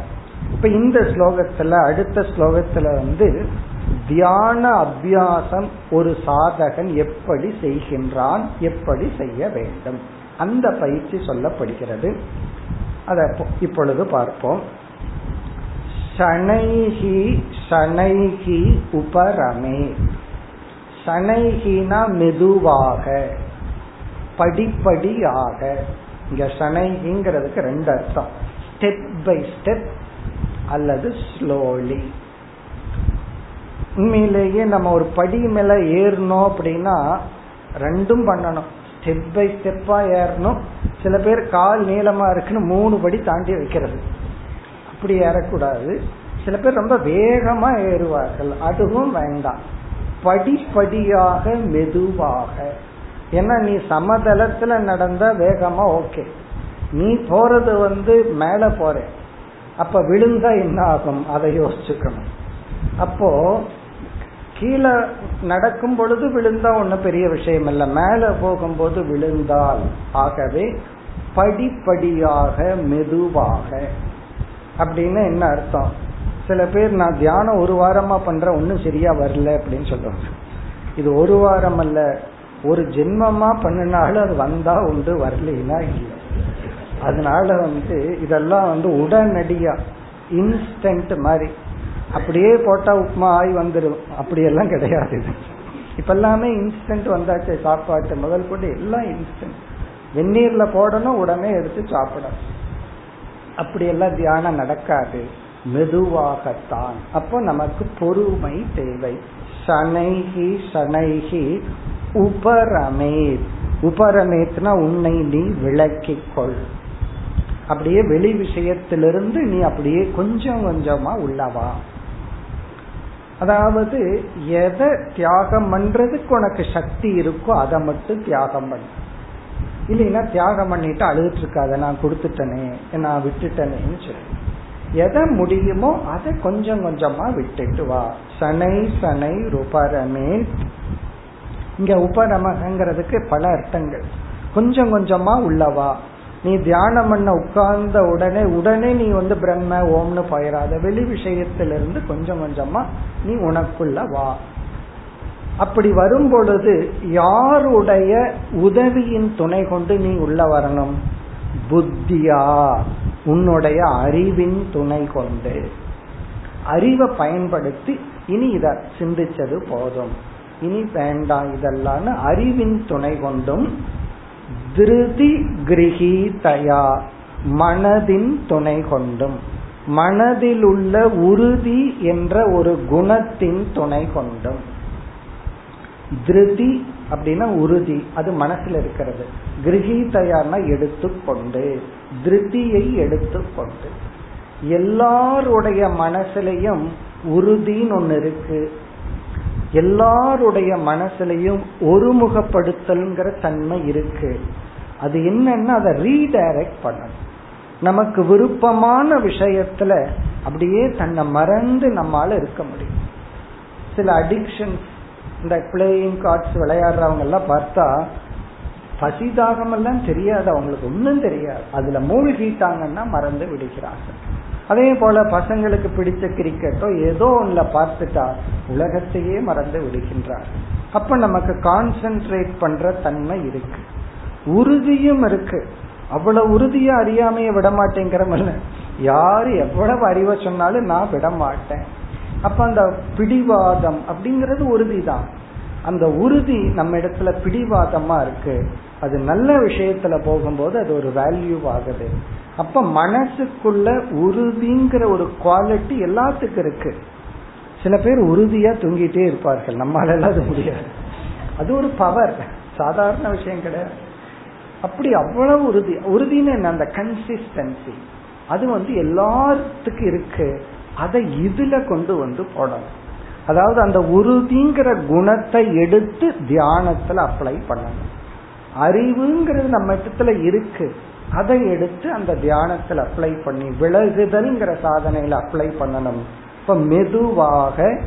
இப்ப இந்த ஸ்லோகத்துல அடுத்த ஸ்லோகத்துல வந்து தியான அபியாசம் ஒரு சாதகன் எப்படி செய்கின்றான் எப்படி செய்ய வேண்டும். அந்த பயிற்சி சொல்லப்படுகிறது. அதை இப்பொழுது பார்ப்போம். சனைகி சனைகி உபரமே. ஷனைஹினா மெதுவாக படிப்படியாக. இங்க சனைகிங்கிறதுக்கு ரெண்டு அர்த்தம். ஸ்டெப் பை ஸ்டெப் அல்லது ஸ்லோலி உண்மையிலேயே நம்ம ஒரு படி மேல ஏறணும் அப்படின்னா ரெண்டும் பண்ணணும். ஸ்டெப் பை ஸ்டெப்பா ஏறணும். சில பேர் கால் நீளமா இருக்குன்னு மூணு படி தாண்டி வைக்கிறது. அப்படி ஏறக்கூடாது. சில பேர் ரொம்ப வேகமா ஏறுவார்கள். அதுவும் வேண்டாம். படிப்படியாக மெதுவாக. ஏன்னா நீ சமதளத்துல நடந்தா வேகமா ஓகே. நீ போறது வந்து மேல போற. அப்ப விழுந்தா என்ன ஆகும் அதை யோசிச்சுக்கணும். அப்போ கீழே நடக்கும் பொழுது விழுந்தா ஒன்னும் பெரிய விஷயம் இல்ல. மேல போகும்போது விழுந்தால் ஆகவே படிப்படியாக மெதுவாக. அப்படின்னு என்ன அர்த்தம்? சில பேர் நான் தியானம் ஒரு வாரமா பண்றேன் ஒன்றும் சரியா வரல அப்படின்னு சொல்லுவாங்க. இது ஒரு வாரம் அல்ல ஒரு ஜென்மமா பண்ணினாலும் அது வந்தா உண்டு வரலைன்னா இல்லை. அதனால வந்து இதெல்லாம் வந்து உடனடியா இன்ஸ்டன்ட் மாதிரி. அப்படியே போட்டா உப்மா ஆகி வந்துடும் அப்படியெல்லாம் கிடையாது இப்ப எல்லாமே இன்ஸ்டன்ட் வந்தாச்சு சாப்பாட்டு முதல் கொண்டு எல்லாம் இன்ஸ்டன்ட் வெந்நீர்ல போடணும் உடனே எடுத்து சாப்பிடணும். அப்படியெல்லாம் தியானம் நடக்காது. மெதுவாகத்தான். அப்போ நமக்கு பொறுமை தேவை. சனைகி சனைகி உபரமேத். உபரமேத்னா உன்னை நீ விளக்கிக் கொள் அப்படியே வெளி விஷயத்திலிருந்து நீ அப்படியே கொஞ்சம் கொஞ்சமா உள்ளவா அதாவது எதை தியாகம் பண்றதுக்கு உனக்கு சக்தி இருக்கோ அதை மட்டும் தியாகம் பண்ண. இல்லைன்னா தியாகம் பண்ணிட்டு அழுதுட்டு இருக்காத நான் கொடுத்துட்டனே நான் விட்டுட்டனேன்னு சொல்லி. எதை முடியுமோ அதை கொஞ்சம் கொஞ்சமா விட்டுட்டு வா. சனை சனை உபரமே இங்க உபரமங்கிறதுக்கு பல அர்த்தங்கள். கொஞ்சம் கொஞ்சமா உள்ளவா நீ தியானம் பண்ண உட்கார்ந்த உடனே உடனே நீ வந்து பிரம்ம ஓம்னு போயிடாத வெளி விஷயத்திலிருந்து கொஞ்சம் கொஞ்சமா நீ உனக்குள்ள வா. அப்படி வரும் பொழுது யாருடைய உதவியின் துணை கொண்டு நீ உள்ள வரணும்? புத்தியா உன்னுடைய அறிவின் துணை கொண்டு. அறிவை பயன்படுத்தி இனி இத சிந்திச்சது போதும். இனி வேண்டாம் இதெல்லாம் அறிவின் துணை கொண்டும் திருதி கிரகீதயா மனதின் துணை கொண்டும். மனதில் உள்ள உறுதி என்ற ஒரு குணத்தின் துணை கொண்டும். திருதி அப்படின்னா உறுதி அது மனசுல இருக்கிறது. கிரகீதையானா எடுத்துக்கொண்டு திருதியை எடுத்துக்கொண்டு எல்லாருடைய மனசுலையும் உறுதின்னு ஒன்னு இருக்கு. எல்லாருடைய மனசுலையும் ஒருமுகப்படுத்தல்ங்கிற தன்மை இருக்கு. அது என்னன்னா அதை ரீடைரக்ட் பண்ணணும். நமக்கு விருப்பமான விஷயத்துல அப்படியே தன்னை மறந்து நம்மால இருக்க முடியும். சில அடிக்ஷன்ஸ் இந்த பிளேயிங் கார்ட்ஸ் விளையாடுறவங்க எல்லாம் பார்த்தா பசிதாகமெல்லாம் தெரியாது அவங்களுக்கு ஒன்றும் தெரியாது. அதுல மூழ்கிட்டாங்கன்னா மறந்து விடுகிறார்கள். அதே போல பசங்களுக்கு பிடிச்ச கிரிக்கெட்டோ ஏதோ ஒன்ல பார்த்துட்டா உலகத்தையே மறந்து விடுகின்றார். அப்ப நமக்கு கான்சென்ட்ரேட் பண்ற தன்மை இருக்கு. உறுதியும் இருக்கு. அவ்வளவு உறுதியா அறியாமைய விட மாட்டேங்கிறமல்ல யாரு எவ்வளவு அறிவை சொன்னாலும் நான் விட மாட்டேன். அப்ப அந்த பிடிவாதம் அப்படிங்கறது உறுதிதான். அந்த உறுதி நம்ம இடத்துல பிடிவாதமா இருக்கு. அது நல்ல விஷயத்துல போகும்போது அது ஒரு வேல்யூ ஆகுது. அப்ப மனசுக்குள்ள உறுதிங்கிற ஒரு குவாலிட்டி எல்லாத்துக்கும் இருக்கு. சில பேர் உறுதியா தூங்கிட்டே இருப்பார்கள். நம்மளால அது முடியாது. அது ஒரு பவர் சாதாரண விஷயம் கிடையாது. அப்படி அவ்வளவு உறுதி. உறுதின்னு என்ன? அந்த கன்சிஸ்டன்சி அது வந்து எல்லாத்துக்கும் இருக்கு. அதை இதுல கொண்டு வந்து போடணும். அதாவது அந்த உறுதிங்கிற குணத்தை எடுத்து தியானத்துல அப்ளை பண்ணணும். அறிவுங்கிறது நம்ம இடத்துல இருக்கு. அதை எடுத்து அந்த தியானத்தில் அப்ளை பண்ணி விலகுதல்ங்கிற சாதனையில அப்ளை பண்ணணும். இப்ப மெதுவாக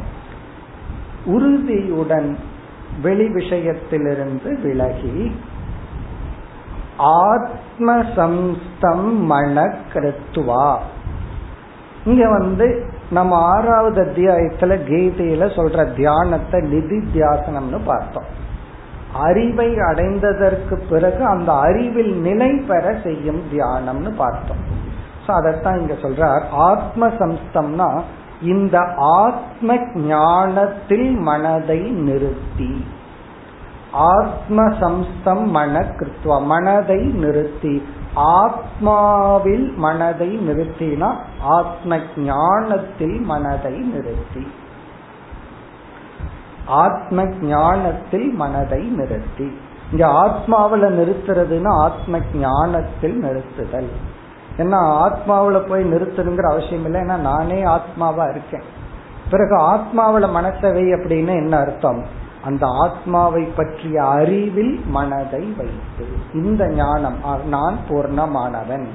உறுதியுடன் வெளி விஷயத்திலிருந்து விலகி ஆத்ம சம்ஸ்தம் மன கிருத்துவா இங்க வந்து நம்ம ஆறாவது அத்தியாயத்துல கீதையில சொல்ற தியானத்தை நிதி தியாசனம்னு பார்த்தோம். அறிவை அடைந்ததற்கு பிறகு அந்த அறிவில் நிலை பெற செய்யும் தியானம்னு பார்த்தோம். அதைத்தான் இங்க சொல்றார். ஆத்ம சம்ஸ்தம்னா இந்த ஆத்ம ஞானத்தில் மனதை நிறுத்தி. ஆத்ம சம்ஸ்தம் மன கிருத்வா மனதை நிறுத்தி. ஆத்மாவில் மனதை நிறுத்தினா ஆத்ம ஞானத்தில் மனதை நிறுத்தி. ஆத்ம ஞானத்தில் மனதை நிறுத்தி. இங்க ஆத்மாவில நிறுத்துறதுன்னா ஆத்ம ஞானத்தில் நிறுத்துதல். ஏன்னா ஆத்மாவில போய் நிறுத்தணுங்கிற அவசியம் இல்லை. ஏன்னா நானே ஆத்மாவா இருக்கேன். பிறகு ஆத்மாவில மனசவை அப்படின்னு என்ன அர்த்தம்? அந்த ஆத்மாவை பற்றிய அறிவில் மனதை வைத்து இந்த ஞானம் நான் பூர்ணமானவன்.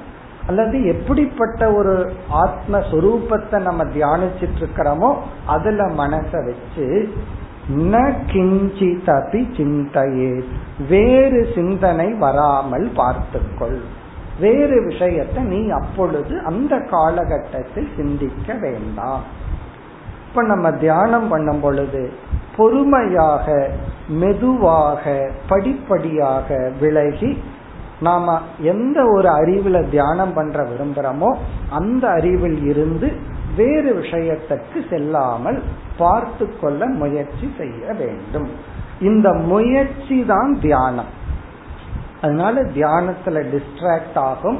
அல்லது எப்படிப்பட்ட ஒரு ஆத்மஸ்வரூபத்தை நம்ம தியானிச்சிட்டு இருக்கிறோமோ அதுல மனசை வச்சு ந கிஞ்சிதபி சிந்தையே. வேறு சிந்தனை வராமல் பார்த்துக்கொள். வேறு விஷயத்தை நீ அப்பொழுது அந்த காலகட்டத்தில் சிந்திக்க வேண்டாம். இப்ப நம்ம தியானம் பண்ணும் பொழுது பொறுமையாக மெதுவாக படிப்படியாக விலகி நாம எந்த ஒரு அறிவுல தியானம் பண்ற விரும்புறோமோ அந்த அறிவில் இருந்து வேறு விஷயத்திற்கு செல்லாமல் பார்த்து கொள்ள முயற்சி செய்ய வேண்டும். இந்த முயற்சி தான் தியானம். அதனால தியானத்துல டிஸ்ட்ராக்ட் ஆகும்.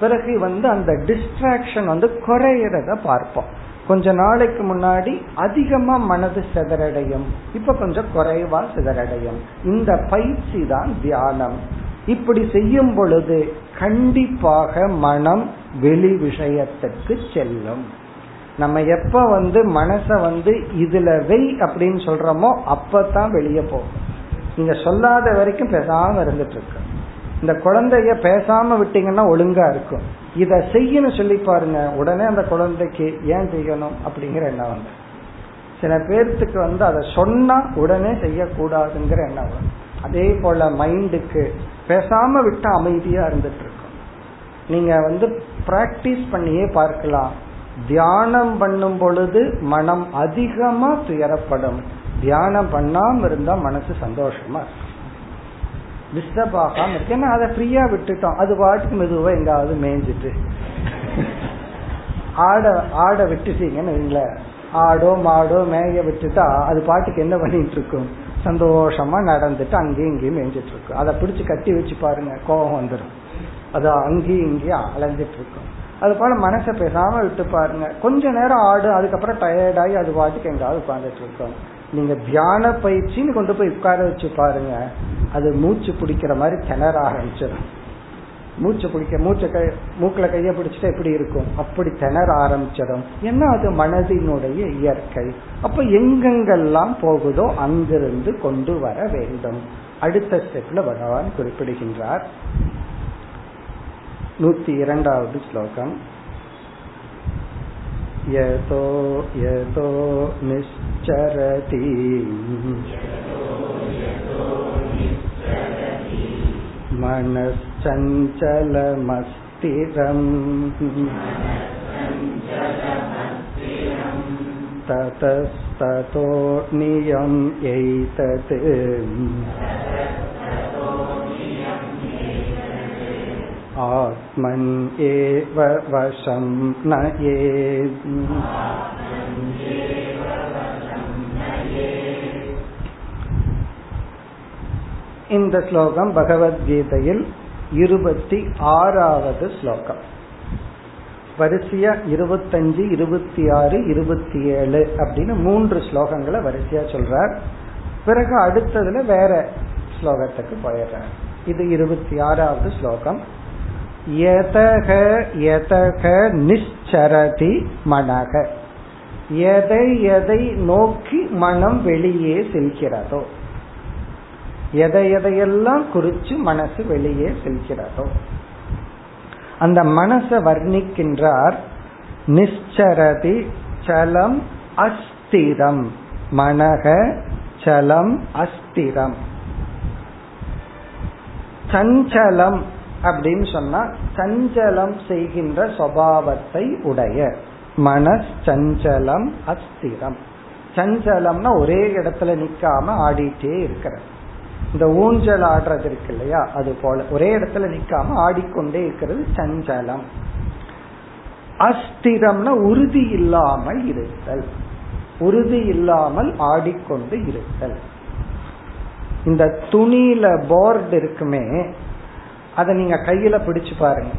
பிறகு வந்து அந்த டிஸ்ட்ராக்ஷன் வந்து குறையிறத பார்ப்போம். கொஞ்ச நாளைக்கு முன்னாடி அதிகமா மனது சிதறடையும். இப்ப கொஞ்சம் குறைவா சிதறடையும். இந்த பயிற்சி தான் தியானம். இப்படி செய்யும் பொழுது கண்டிப்பாக மனம் வெளி விஷயத்துக்கு செல்லும். நம்ம எப்ப வந்து மனச வந்து இதுல வெய் அப்படின்னு சொல்றோமோ அப்பதான் வெளியே போகும். நீங்க சொல்லாத வரைக்கும் பேசாம இருந்துட்டு இருக்கு. இந்த குழந்தைய பேசாம விட்டீங்கன்னா ஒழுங்கா இருக்கும். இத செய்யணும் சொல்லி பாருங்க உடனே அந்த குழந்தைக்கு ஏன் செய்யணும் அப்படிங்கிற எண்ணம் வந்து சில பேர்த்துக்கு வந்து அதை சொன்னா உடனே செய்யக்கூடாதுங்கிற எண்ணம் வரும் அதே போல மைண்டுக்கு பேசாம விட்டு அமைதியா இருந்துட்டு இருக்கும் நீங்க வந்து பிராக்டிஸ் பண்ணியே பார்க்கலாம். தியானம் பண்ணும் பொழுது மனம் அதிகமா துயரப்படும். தியானம் பண்ணாம இருந்தா மனசு சந்தோஷமா இருக்கும். டிஸ்டர்ப் ஆகாம இருக்கு. அதை ஃப்ரீயா விட்டுட்டோம். அது பாட்டுக்கு மெதுவா எங்காவது மேய்ஞ்சிட்டு. ஆட ஆட விட்டுட்டீங்கன்னு வைங்களேன். ஆடோ மாடோ மேய விட்டுட்டா அது பாட்டுக்கு என்ன பண்ணிட்டு இருக்கும்? சந்தோஷமா நடந்துட்டு அங்கேயும் இங்கேயும் மேய்ஞ்சிட்டு இருக்கும். அதை பிடிச்சு கட்டி வச்சு பாருங்க கோபம் வந்துடும் அது அங்கேயும் இங்கேயும் அலைஞ்சிட்டு இருக்கும். அது போல மனசை பேசாம விட்டு பாருங்க. கொஞ்ச நேரம் ஆடு அதுக்கப்புறம் டயர்டாகி அது பாட்டுக்கு எங்காவது உட்காந்துட்டு இருக்கோம். நீங்க தியான பயிற்சின்னு கொண்டு போய் உட்கார வச்சு பாருங்க. அது மூச்சு பிடிக்கிற மாதிரி திணற ஆரம்பிச்சிடும் மூச்சு பிடிக்க மூச்சை கை மூக்கில் கைய பிடிச்சிட்டா எப்படி இருக்கும் அப்படி திணற ஆரம்பிச்சிடும் ஏன்னா அது மனதினுடைய இயற்கை அப்ப எங்கெங்கெல்லாம் போகுதோ அங்கிருந்து கொண்டு வர வேண்டும் அடுத்த ஸ்டெப்ல பகவான் குறிப்பிடுகின்றார் நூத்தி இரண்டாவது ஸ்லோகம் यतो यतो निश्चरति मनश्चञ्चलमस्थिरम् ततस्ततो नियम् एतत् आत्मन् एव वशं नयेत् இந்த ஸ்லோகம் பகவத்கீதையில் இருபத்தி ஆறாவது ஸ்லோகம். வரிசையா இருபத்தஞ்சு இருபத்தி ஆறு இருபத்தி ஏழு அப்படின்னு மூன்று ஸ்லோகங்களை வரிசையா சொல்றார். பிறகு அடுத்ததுல வேற ஸ்லோகத்துக்கு போயிடுறார். இது இருபத்தி ஆறாவது ஸ்லோகம். எதக எதக நிச்சரதி மனக. எதை எதை நோக்கி மனம் வெளியே செல்கிறதோ எதை எதையெல்லாம் குறிச்சு மனசு வெளியே செல்கிறதோ. அந்த மனசை வர்ணிக்கின்றார் நிச்சரதி சலம் அஸ்திரம். மனக சலம் அஸ்திரம். சஞ்சலம் அப்படின்னு சொன்னா சஞ்சலம் செய்கின்ற சுவாவத்தை உடைய. மனஸ் சஞ்சலம் அஸ்திரம். சஞ்சலம்னா ஒரே இடத்துல நிக்காம ஆடிட்டே இருக்கிறது. இந்த ஊஞ்சல் ஆடுறது இருக்கு இல்லையா? அது போல. ஒரே இடத்துல நிக்காம ஆடிக்கொண்டே இருக்கிறது சஞ்சலம். அஸ்திரம்னா உறுதி இல்லாமல் இருத்தல். உறுதி இல்லாமல் ஆடிக்கொண்டு இருத்தல். இந்த துணியில போர்டு இருக்குமே அதை நீங்க கையில பிடிச்சு பாருங்க.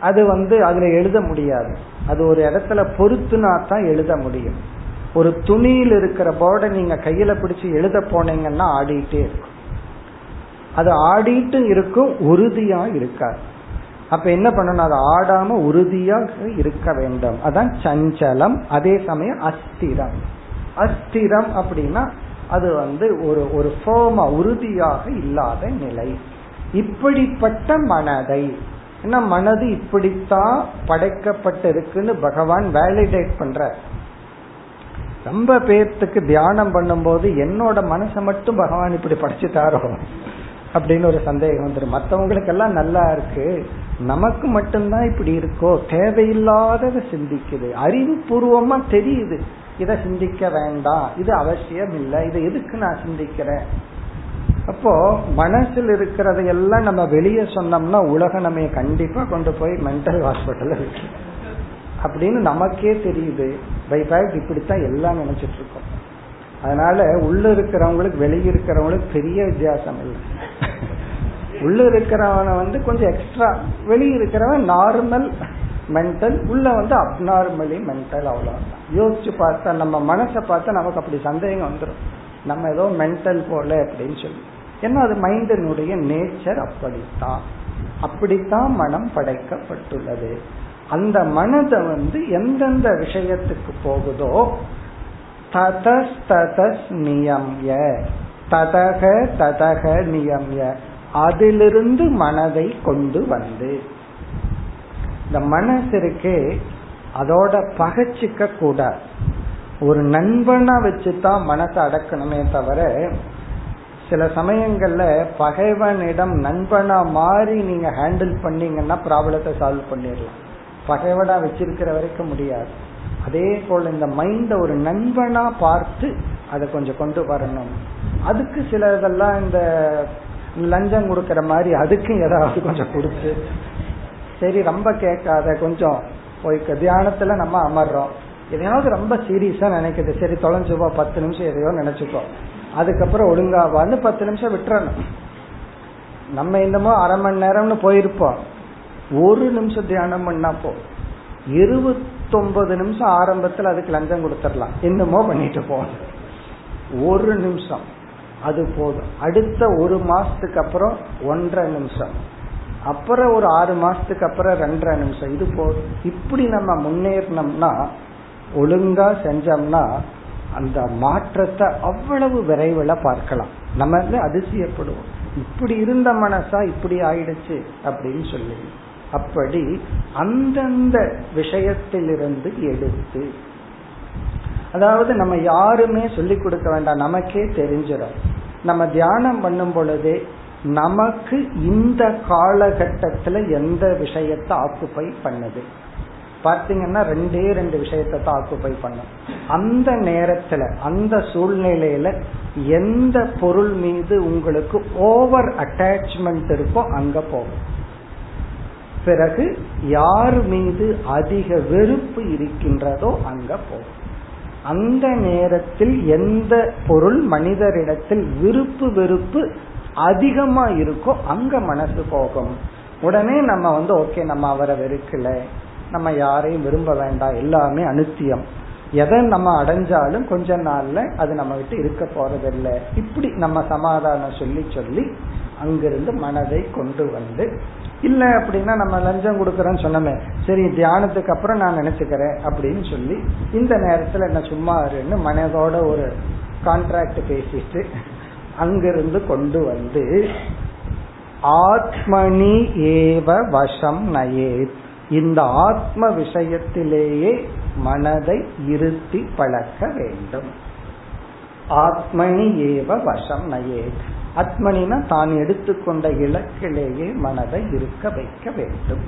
அது வந்து அதுல எழுத முடியாது. அது ஒரு இடத்துல பொருத்துனா தான் எழுத முடியும். ஒரு துணியில் இருக்கிற போர்டை நீங்க கையில பிடிச்சு எழுத போனீங்கன்னா ஆடிட்டே இருக்கும். அது ஆடிட்டு இருக்கும் உறுதியா இருக்காது. அப்ப என்ன பண்ணணும்? அது ஆடாம உறுதியாக இருக்க வேண்டும். அதான் சஞ்சலம். அதே சமயம் அஸ்திரம். அஸ்திரம் அப்படின்னா அது வந்து ஒரு ஒரு ஃபோமா உறுதியாக இல்லாத நிலை. இப்படிப்பட்ட மனதை. ஏன்னா மனது இப்படித்தான் படைக்கப்பட்டிருக்குன்னு பகவான் வேலிடேட் பண்ற ரொம்ப பேர்த்துக்கு தியானம் பண்ணும்போது என்னோட மனசை மட்டும் பகவான் இப்படி படிச்சுட்டாரோ அப்படின்னு ஒரு சந்தேகம் வந்துடும் மற்றவங்களுக்கெல்லாம் நல்லா இருக்கு. நமக்கு மட்டும்தான் இப்படி இருக்கோ? தேவையில்லாததை சிந்திக்குது. அறிவுபூர்வமா தெரியுது. இதை சிந்திக்க வேண்டாம். இது அவசியம் இல்லை இதை எதுக்கு நான் சிந்திக்கிறேன்? அப்போ மனசில் இருக்கிறதையெல்லாம் நம்ம வெளியே சொன்னோம்னா உலகம் நம்ம கண்டிப்பா கொண்டு போய் மென்டல் ஹாஸ்பிட்டல் இருக்கு அப்படின்னு நமக்கே தெரியுது. பை ஃபேக்ட் இப்படித்தான் எல்லாம் நினைச்சிட்டு இருக்கோம் அதனால உள்ள இருக்கிறவங்களுக்கு வெளியே இருக்கிறவங்களுக்கு பெரிய வித்தியாசம் இல்லை. உள்ள இருக்கிறவனை வந்து கொஞ்சம் எக்ஸ்ட்ரா வெளியே இருக்கிறவன் நார்மல் மென்டல் உள்ள வந்து அப்நார்மலி மென்டல் அவ்வளவுதான். யோசிச்சு பார்த்தா நம்ம மனசை பார்த்தா நமக்கு அப்படி சந்தேகம் வந்துடும் நம்ம ஏதோ மென்டல் போல அப்படின்னு சொல்லி. ஏன்னா அது மைண்டினுடைய நேச்சர் அப்படித்தான். அப்படித்தான் மனம் படைக்கப்பட்டுள்ளது. அந்த மனதை வந்து எந்தெந்த விஷயத்துக்கு போகுதோ ததஸ் நியம்ய. ததக ததக நியம்ய. அதிலிருந்து மனதை கொண்டு வந்து. இந்த மனசு இருக்கே அதோட பகச்சிக்க கூடாது. ஒரு நண்பனா வச்சுதான் மனசை அடக்கணுமே தவிர சில சமயங்கள்ல பகைவனிடம் நண்பனா மாறி நீங்க ஹேண்டில் பண்ணீங்கன்னா ப்ராப்ளத்தை சால்வ் பண்ணிடலாம். பகைவடா வச்சிருக்கிற வரைக்கும் முடியாது. அதே போல இந்த மைண்ட ஒரு நண்பனா பார்த்து அதை கொஞ்சம் கொண்டு வரணும். அதுக்கு சில இதெல்லாம் இந்த லஞ்சம் கொடுக்கற மாதிரி அதுக்கும் ஏதாவது கொஞ்சம் கொடுத்து சரி ரொம்ப கேட்காத கொஞ்சம் போய் தியானத்துல நம்ம அமர்றோம். எதையாவது ரொம்ப சீரியஸா நினைக்கிறது சரி தொலைஞ்சுப்போ பத்து நிமிஷம் எதையோ நினைச்சுக்கோ அதுக்கப்புறம் ஒழுங்காவான்னு பத்து நிமிஷம் விட்டுறணும். நம்ம என்னமோ அரை மணி நேரம்னு போயிருப்போம். ஒரு நிமிஷம் தியானம் பண்ணா போ. இருபத்தொன்பது நிமிஷம் ஆரம்பத்தில் அதுக்கு லஞ்சம் கொடுத்துடலாம். என்னமோ பண்ணிட்டு போகணும் ஒரு நிமிஷம். அது போதும். அடுத்த ஒரு மாசத்துக்கு அப்புறம் ஒன்றரை நிமிஷம். அப்புறம் ஒரு ஆறு மாசத்துக்கு அப்புறம் ரெண்டரை நிமிஷம். இது போதும். இப்படி நம்ம முன்னேறினோம்னா ஒழுங்கா செஞ்சோம்னா அந்த மாற்றத்தை அவ்வளவு விரைவில் பார்க்கலாம். நம்ம அதிசயப்படுவோம். இப்படி இருந்த மனசா இப்படி ஆயிடுச்சு அப்படின்னு சொல்லி. அப்படி அந்தந்த விஷயத்திலிருந்து எடுத்து அதாவது நம்ம யாருமே சொல்லி கொடுக்க வேண்டாம் நமக்கே தெரிஞ்சிடும் நம்ம தியானம் பண்ணும் பொழுதே நமக்கு இந்த காலகட்டத்துல எந்த விஷயத்தை ஆக்குப்பை பண்ணுது? பாத்தீங்கன்னா ரெண்டே ரெண்டு விஷயத்தை தான் ஆக்குப்பை பண்ணும். அந்த நேரத்துல அந்த சூழ்நிலையில எந்த பொருள் மீது உங்களுக்கு ஓவர் அட்டாச்மெண்ட் இருக்கோ அங்க போகும். பிறகு யார் மீது அதிக வெறுப்பு இருக்கின்றதோ அங்க போகும் அந்த நேரத்தில் எந்த பொருள் மனிதரிடத்தில் விருப்பு வெறுப்பு அதிகமா இருக்கோ அங்க மனசு போகும். உடனே நம்ம வந்து ஓகே நம்ம அவரை வெறுக்கல. நம்ம யாரையும் விரும்ப வேண்டாம். எல்லாமே அனுத்தியம். எதை நம்ம அடைஞ்சாலும் கொஞ்ச நாள்ல அது நம்ம விட்டு இருக்க போறதில்லை. இப்படி நம்ம சமாதானம் சொல்லி சொல்லி அங்கிருந்து மனதை கொண்டு வந்து இல்ல அப்படின்னா நம்ம லஞ்சம் கொடுக்கறோம்னு சொன்னோமே. சரி தியானத்துக்கு அப்புறம் நான் நினைச்சுக்கிறேன் அப்படின்னு சொல்லி இந்த நேரத்துல என்ன சும்மா இருன்னு மனதோட ஒரு கான்ட்ராக்ட் பேசிட்டு அங்கிருந்து கொண்டு வந்து ஆத்மனி ஏவ வசம் நயேத் இந்த ஆத்ம விஷயத்திலேயே மனதை இருத்தி பழக்க வேண்டும். ஆத்மனி ஏவ வசம் நயேத் ஆத்மனினா தான் எடுத்துக்கொண்ட இலக்கிலேயே மனதை இருக்க வைக்க வேண்டும்.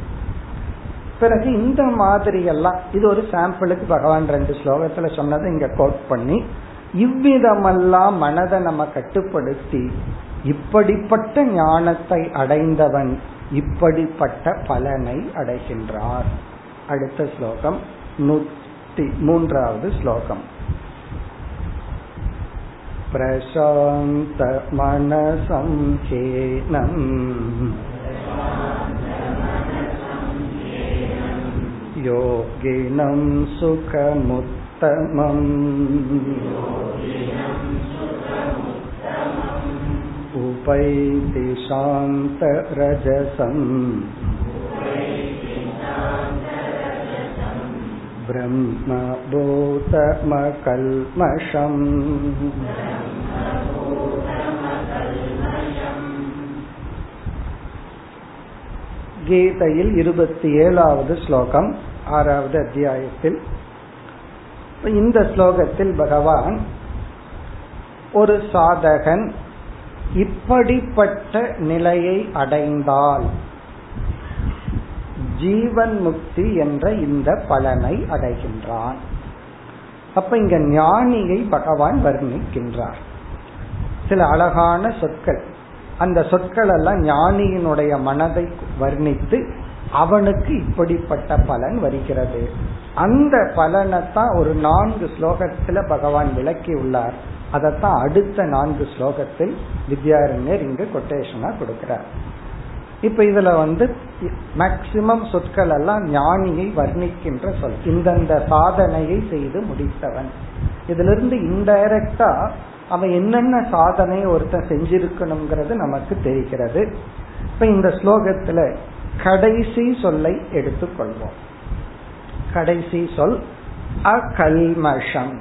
பிறகு இந்த மாதிரி எல்லாம் இது ஒரு சாம்பிளுக்கு பகவான் ரெண்டு ஸ்லோகத்துல சொன்னதை இங்க கோட் பண்ணி இவ்விதமெல்லாம் மனதை நம்ம கட்டுப்படுத்தி இப்படிப்பட்ட ஞானத்தை அடைந்தவன் இப்படிப்பட்ட பலனை அடைகின்றார். அடுத்த ஸ்லோகம் நூத்தி மூன்றாவது ஸ்லோகம். प्रशान्तमनसंखेनम् योगिनं सुखमुत्तमम् उपैति शान्तरजसम् ब्रह्मभूतमकल्मषम् கீதையில் இருபத்தி ஏழாவது ஸ்லோகம் ஆறாவது அத்தியாயத்தில். இந்த ஸ்லோகத்தில் பகவான் ஒரு சாதகன் இப்படிப்பட்ட நிலையை அடைந்தால் ஜீவன் முக்தி என்ற இந்த பலனை அடைகின்றான். அப்ப இங்க ஞானியை பகவான் வர்ணிக்கின்றார். சில அழகான சொற்கள். அந்த சொற்கள் எல்லாம் ஞானியினுடைய மனதை வர்ணித்து அவனுக்கு இப்படிப்பட்ட பலன் வருகிறது. அந்த பலனை தான் ஒரு நான்கு ஸ்லோகத்துல பகவான் விளக்கி உள்ளார். அதைத்தான் அடுத்த நான்கு ஸ்லோகத்தில் வித்யாரண்யர் இங்கு கொட்டேஷனா கொடுக்கிறார். இப்ப இதுல வந்து மேக்சிமம் சொற்கள் எல்லாம் ஞானியை வர்ணிக்கின்ற சொல் இந்தந்த சாதனையை செய்து முடித்தவன். இதுல இருந்து இன்டைரக்டா அவன் என்னென்ன சாதனை ஒருத்தன் செஞ்சிருக்கணுங்கிறது நமக்கு தெரிகிறது. இப்ப இந்த ஸ்லோகத்துல கடைசி சொல்லை எடுத்துக்கொள்வோம். கடைசி சொல் அகல்மஷம்.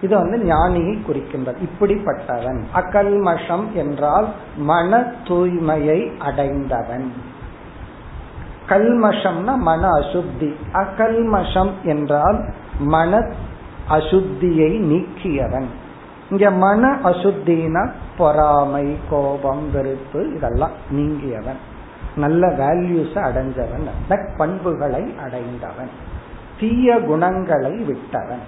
இது வந்து ஞானியை குறிக்கின்றது. இப்படிப்பட்டவன். அகல்மஷம் என்றால் மன தூய்மையை அடைந்தவன். கல்மஷம்னா மன அசுத்தி. அகல்மஷம் என்றால் மன அசுத்தியை நீக்கியவன். இங்க மன அசுத்தினா பொறாமை கோபம் வெறுப்பு இதெல்லாம் நீங்கியவன். நல்ல வேல்யூஸ் அடைஞ்சவன். பண்புகளை அடைந்தவன். தீய குணங்களை விட்டவன்.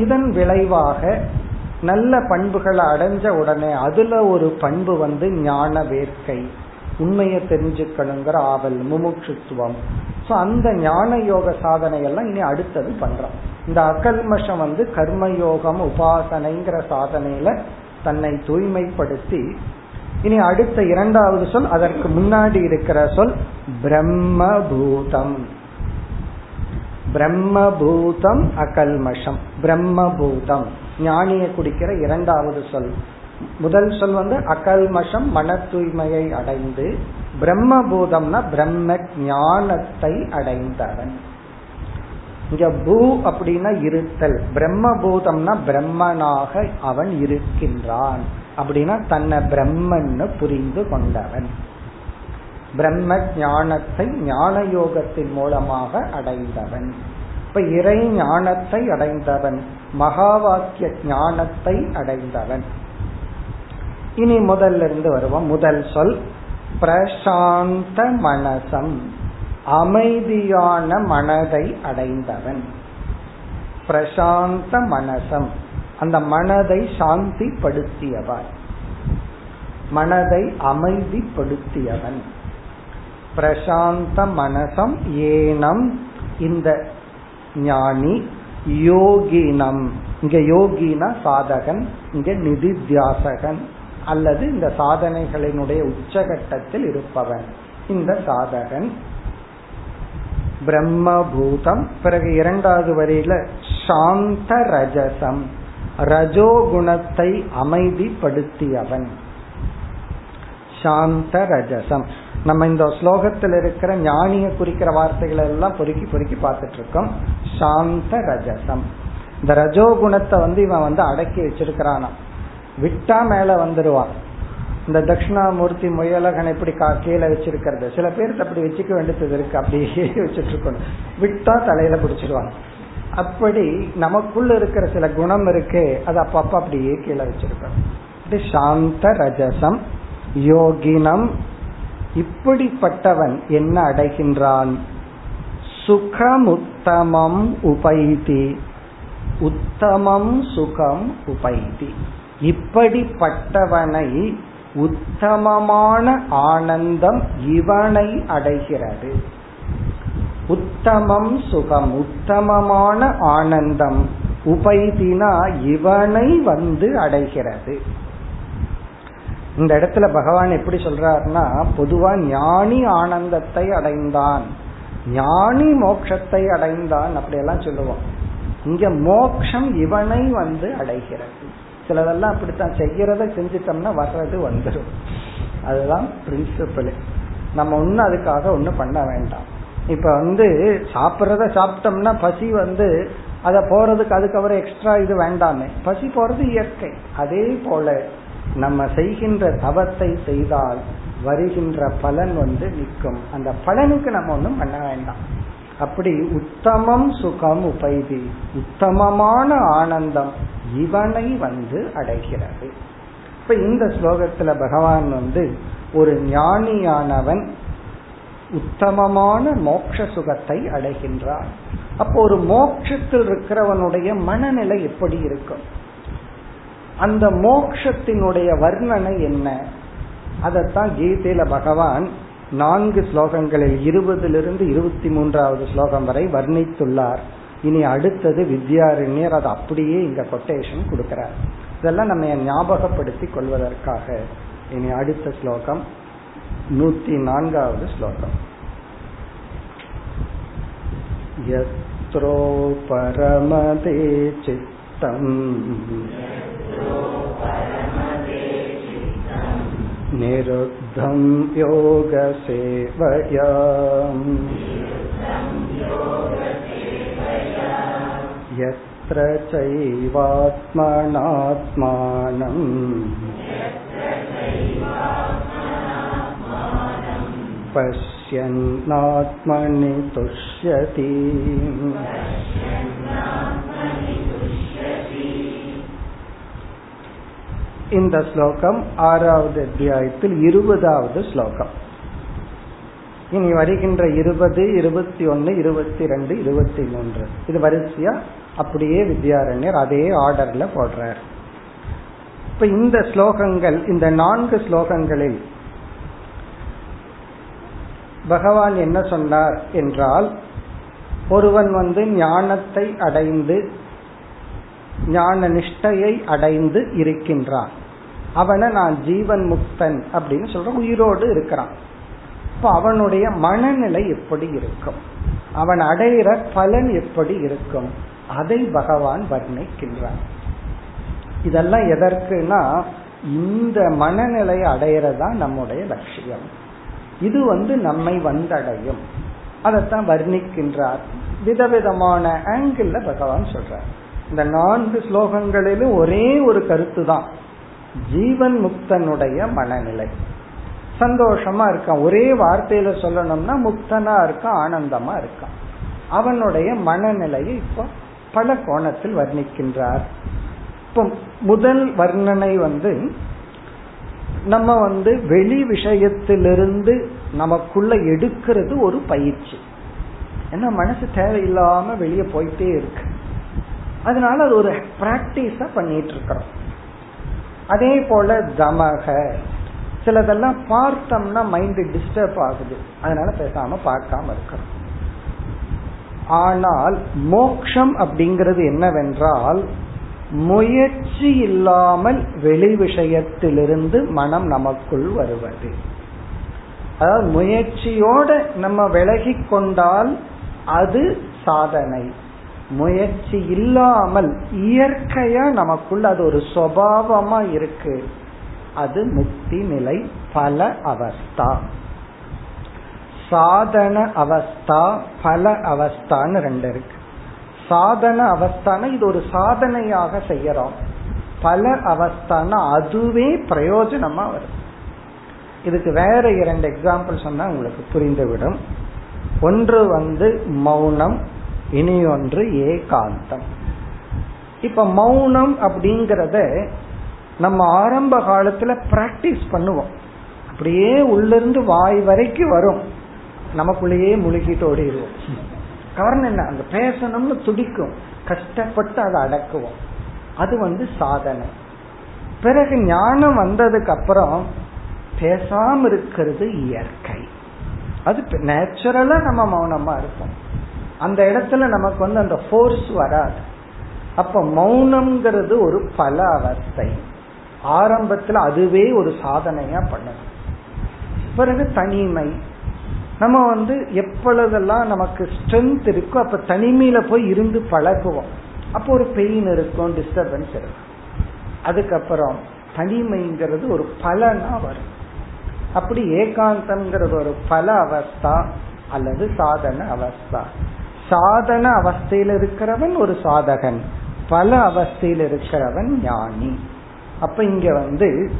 இதன் விளைவாக நல்ல பண்புகளை அடைஞ்ச உடனே அதுல ஒரு பண்பு வந்து ஞான வேர்க்கை. உண்மையை தெரிஞ்சுக்கணுங்கிற ஆவல் முமுட்சுத்துவம். சோ அந்த ஞான யோக சாதனை எல்லாம் இனி அடுத்தது பண்றான் இந்த அகல்மஷம் வந்து கர்மயோகம் உபாசனைங்கிற சாதனையில தன்னை தூய்மைப்படுத்தி இனி அடுத்த இரண்டாவது சொல் அதற்கு முன்னாடி இருக்கிற சொல் பிரம்மபூதம். பிரம்மபூதம் அகல்மஷம். பிரம்மபூதம். ஞானிய குடிக்கிற இரண்டாவது சொல். முதல் சொல் வந்து அகல்மஷம் மன தூய்மையை அடைந்து பிரம்மபூதம்னா பிரம்ம ஞானத்தை அடைந்தவன். இங்க பூ அப்படின்னா இருத்தல். பிரம்மபூதம்னா பிரம்மனாக அவன் இருக்கின்றான். அப்படின்னா தன்னை பிரம்மன்னு புரிந்து கொண்டவன். பிரம்ம ஞானத்தை ஞான யோகத்தின் மூலமாக அடைந்தவன். இப்ப இறை ஞானத்தை அடைந்தவன். மகா வாக்கிய ஞானத்தை அடைந்தவன். இனி முதல்ல இருந்து வருவோம். முதல் சொல் பிரசாந்த மனசம். அமைதியான மனதை அடைந்தவன். பிரசாந்த மனசம். அந்த மனதை சாந்திப்படுத்தியவன். மனதை அமைதிப்படுத்தியவன். பிரசாந்த மனசம் ஏனம். இந்த ஞானி யோகினம். இங்க யோகினா சாதகன் இங்க நிதித்தியாசகன் அல்லது இந்த சாதனைகளினுடைய உச்சகட்டத்தில் இருப்பவன். இந்த சாதகன் பிரம்மபூதம். பிறகு இரண்டாவது வரியில சாந்த ரஜசம் ரஜோகுணத்தை அமைதிப்படுத்தியவன். சாந்த ரஜசம் நம்ம இந்த ஸ்லோகத்தில் இருக்கிற ஞானிய குறிக்கிற வார்த்தைகளை எல்லாம் பொறுக்கி பொறுக்கி பார்த்துட்டு இருக்கோம் சாந்த ரஜசம் இந்த ரஜோகுணத்தை வந்து இவன் வந்து அடக்கி வச்சிருக்கிறானா விட்டா மேல வந்துடுவான் இந்த தட்சிணாமூர்த்தி முயலகன் எப்படி கீழே வச்சிருக்கிறது? சில பேருக்கு அப்படி வச்சுக்க வேண்டியது இருக்கு. அப்படியே வச்சுட்டு இருக்கணும். விட்டா தலையில பிடிச்சிருவாங்க அப்படி நமக்குள்ள இருக்கிற சில குணம் இருக்கு. அது அப்பப்ப அப்படியே கீழே வச்சிருக்கோம் சாந்த ரஜசம் யோகினம். இப்படிப்பட்டவன் என்ன அடைகின்றான்? சுகமுத்தமம் உபைதி. உத்தமம் சுகம் உபைதி. இப்படிப்பட்டவனை உத்தமமான ஆனந்தம் இவனை அடைகிறது. உத்தமம் சுகம் உத்தமமான ஆனந்தம் உபைதினா இவனை வந்து அடைகிறது. இந்த இடத்துல பகவான் எப்படி சொல்றாருன்னா பொதுவா ஞானி ஆனந்தத்தை அடைந்தான். ஞானி மோட்சத்தை அடைந்தான் அப்படியெல்லாம் சொல்லுவோம். இங்க மோக்ஷம் இவனை வந்து அடைகிறது. சிலதெல்லாம் அப்படித்தான். செய்யறத செஞ்சுட்டோம்னா வர்றது வந்துடும் அதுதான் பிரின்சிபல் நம்ம ஒன்னும் அதுக்காக ஒன்னும் பண்ண வேண்டாம். இப்ப வந்து சாப்பிட்றத சாப்பிட்டோம்னா பசி வந்து அதை போறதுக்கு அதுக்கப்புறம் எக்ஸ்ட்ரா இது வேண்டாமே. பசி போறது இயற்கை. அதே போல நம்ம செய்கின்ற தவத்தை செய்தால் வருகின்ற பலன் வந்து நிற்கும். அந்த பலனுக்கு நம்ம ஒன்றும் பண்ண வேண்டாம். அப்படி உத்தமம் சுகம் உபைதி. உத்தமமான ஆனந்தம் இவனை வந்து அடைகிறது. இப்ப இந்த ஸ்லோகத்துல பகவான் வந்து ஒரு ஞானியானவன் உத்தமமான மோட்ச சுகத்தை அடைகின்றான். அப்போ ஒரு மோட்சத்தில் இருக்கிறவனுடைய மனநிலை எப்படி இருக்கும்? அந்த மோக்ஷத்தினுடைய வர்ணனை என்ன? அதத்தான் கீதையில பகவான் நான்கு ஸ்லோகங்களில் இருபதிலிருந்து இருபத்தி மூன்றாவது ஸ்லோகம் வரை வர்ணித்துள்ளார் இனி அடுத்தது வித்யாரண்யர் அதை அப்படியே இங்க கொட்டேஷன் கொடுக்கிறார் இதெல்லாம் நம்ம ஞாபகப்படுத்தி கொள்வதற்காக இனி அடுத்த ஸ்லோகம் நூத்தி நான்காவது ஸ்லோகம் यत्रो परमते चित्तम् निरुद्धं योगसेवया यत्र चैवात्मनात्मानम् पश्यन्नात्मनि तुष्यति இந்த ஸ்லோகம் ஆறாவது அத்தியாயத்தில் இருபதாவது ஸ்லோகம். இனி வருகின்ற இருபது இருபத்தி ஒன்னு இருபத்தி ரெண்டு இருபத்தி மூன்று இது வரிசையா? அப்படியே வித்யாரண்யர் அதே ஆர்டர்ல போடுறார். இப்ப இந்த ஸ்லோகங்கள் இந்த நான்கு ஸ்லோகங்களில் பகவான் என்ன சொன்னார் என்றால் ஒருவன் வந்து ஞானத்தை அடைந்து ஞான நிஷ்டையை அடைந்து இருக்கின்றான். அவனை நான் ஜீவன் முக்தன் அப்படின்னு சொல்றேன் உயிரோடு இருக்கிறான். இப்ப அவனுடைய மனநிலை எப்படி இருக்கும்? அவன் அடையிற பலன் எப்படி இருக்கும்? அதை பகவான் வர்ணிக்கின்றான் இதெல்லாம் எதற்குனா இந்த மனநிலையை அடையிறதா நம்முடைய லட்சியம். இது வந்து நம்மை வந்தடையும். அதைத்தான் வர்ணிக்கின்றார். விதவிதமான ஆங்கிள் பகவான் சொல்றார். இந்த நான்கு ஸ்லோகங்களிலும் ஒரே ஒரு கருத்து தான் ஜீவன் முக்தனுடைய மனநிலை. சந்தோஷமா இருக்கான். ஒரே வார்த்தையில சொல்லணும்னா முக்தனா இருக்கான் ஆனந்தமா இருக்கான். அவனுடைய மனநிலையை இப்போ பல கோணத்தில் வர்ணிக்கின்றார். இப்போ முதல் வர்ணனை வந்து நம்ம வந்து வெளி விஷயத்திலிருந்து நமக்குள்ள எடுக்கிறது ஒரு பயிற்சி. ஏன்னா மனசு தேவையில்லாம வெளியே போயிட்டே இருக்கு. அதனால அது ஒரு பிராக்டிஸா பண்ணிட்டு இருக்கிறோம். அதே போல தமக. சிலதெல்லாம் பார்த்தோம்னா மைண்ட் டிஸ்டர்ப் ஆகுது. அதனால பேசாம பார்க்காம இருக்கிறோம் ஆனால் மோக்ஷம் அப்படிங்கிறது என்னவென்றால் முயற்சி இல்லாமல் வெளி விஷயத்திலிருந்து மனம் நமக்குள் வருவது. அதாவது முயற்சியோட நம்ம விலகி கொண்டால் அது சாதனை. முயற்சி இல்லாமல் இயற்கையா நமக்குள்ள அது ஒரு சுவாவமா இருக்கு. அது முக்தி நிலை பல அவஸ்தா. சாதன அவஸ்தா பல அவஸ்தான்னு ரெண்டு இருக்கு. சாதன அவஸ்தான இது ஒரு சாதனையாக செய்யறோம். பல அவஸ்தான அதுவே பிரயோஜனமா வருது இதுக்கு வேற இரண்டு எக்ஸாம்பிள் சொன்னா உங்களுக்கு புரிந்துவிடும். ஒன்று வந்து மௌனம் இனி ஒன்று ஏகாந்தம். இப்ப மௌனம் அப்படிங்கறத நம்ம ஆரம்ப காலத்துல பிராக்டிஸ் பண்ணுவோம். அப்படியே உள்ளிருந்து வாய் வரைக்கும் வரும். நமக்குள்ளேயே முழுகிட்டு ஓடிடுவோம். காரணம் என்ன? அந்த பேசணும்னு துடிக்கும். கஷ்டப்பட்டு அதை அடக்குவோம். அது வந்து சாதனை. பிறகு ஞானம் வந்ததுக்கு அப்புறம் பேசாம இருக்கிறது இயற்கை. அது நேச்சுரலா நம்ம மௌனமா இருப்போம். அந்த இடத்துல நமக்கு வந்து அந்த ஃபோர்ஸ் வராது. அப்ப மௌனம்ங்கிறது ஒரு பல அவஸ்தை. ஆரம்பத்துல அதுவே ஒரு சாதனையா பண்ணணும் பிறகு தனிமை. நம்ம வந்து எப்பொழுதெல்லாம் நமக்கு ஸ்ட்ரென்த் இருக்கோ அப்ப தனிமையில போய் இருந்து பழகுவோம். அப்போ ஒரு பெயின் இருக்கும் டிஸ்டர்பன்ஸ் இருக்கும். அதுக்கப்புறம் தனிமைங்கிறது ஒரு பலனா வரும். அப்படி ஏகாந்தம்ங்கிறது ஒரு பல அவஸ்தா அல்லது சாதன அவஸ்தா. சாதன அவஸ்தையில் இருக்கிறவன் ஒரு சாதகன். பல அவஸ்தையில் இருக்கிறவன் ஞானி. அப்ப இங்க வந்து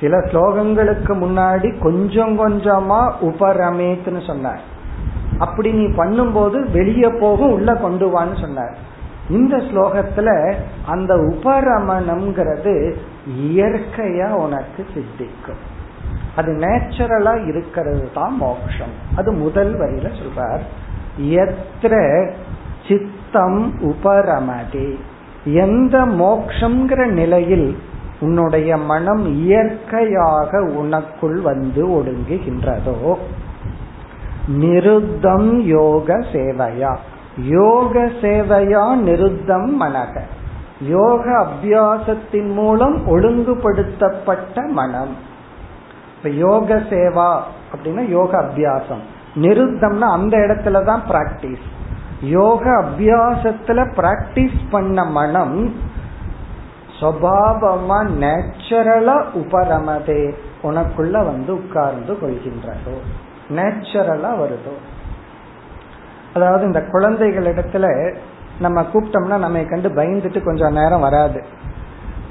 சில ஸ்லோகங்களுக்கு முன்னாடி கொஞ்சம் கொஞ்சமா உபரமேத்னு சொன்னார். அப்படி நீ பண்ணும்போது வெளியே போகும் உள்ள கொண்டு வான்னு சொன்னார். இந்த ஸ்லோகத்துல அந்த உபரமணம்ங்கிறது இயற்கையா உனக்கு சித்திக்கும். அது நேச்சுரலா இருக்கிறது தான் மோக்ஷம். அது முதல் வரியில சொல்றார். எத்திர சித்தம் உபரமதி. எந்த மோக்ஷங்கிற நிலையில் உன்னுடைய மனம் இயற்கையாக உனக்குள் வந்து ஒடுங்குகின்றதோ நிருத்தம் யோக சேவையா. யோக சேவையா நிருத்தம் மனக. யோக அபியாசத்தின் மூலம் ஒழுங்குபடுத்தப்பட்ட மனம். இப்ப யோக சேவா அப்படின்னா யோக அபியாசம். நிறுத்தம்னா அந்த இடத்துல தான் பிராக்டிஸ் யோக அபியாசத்துல பிராக்டிஸ் பண்ண மனம் சபாவமா நேச்சுரலா உபரமதே. உனக்குள்ள வந்து உட்கார்ந்து கொள்கின்றதோ. நேச்சுரலா வருதோ. அதாவது இந்த குழந்தைகள் இடத்துல நம்ம கூப்பிட்டோம்னா நம்மை கண்டு பயந்துட்டு கொஞ்சம் நேரம் வராது.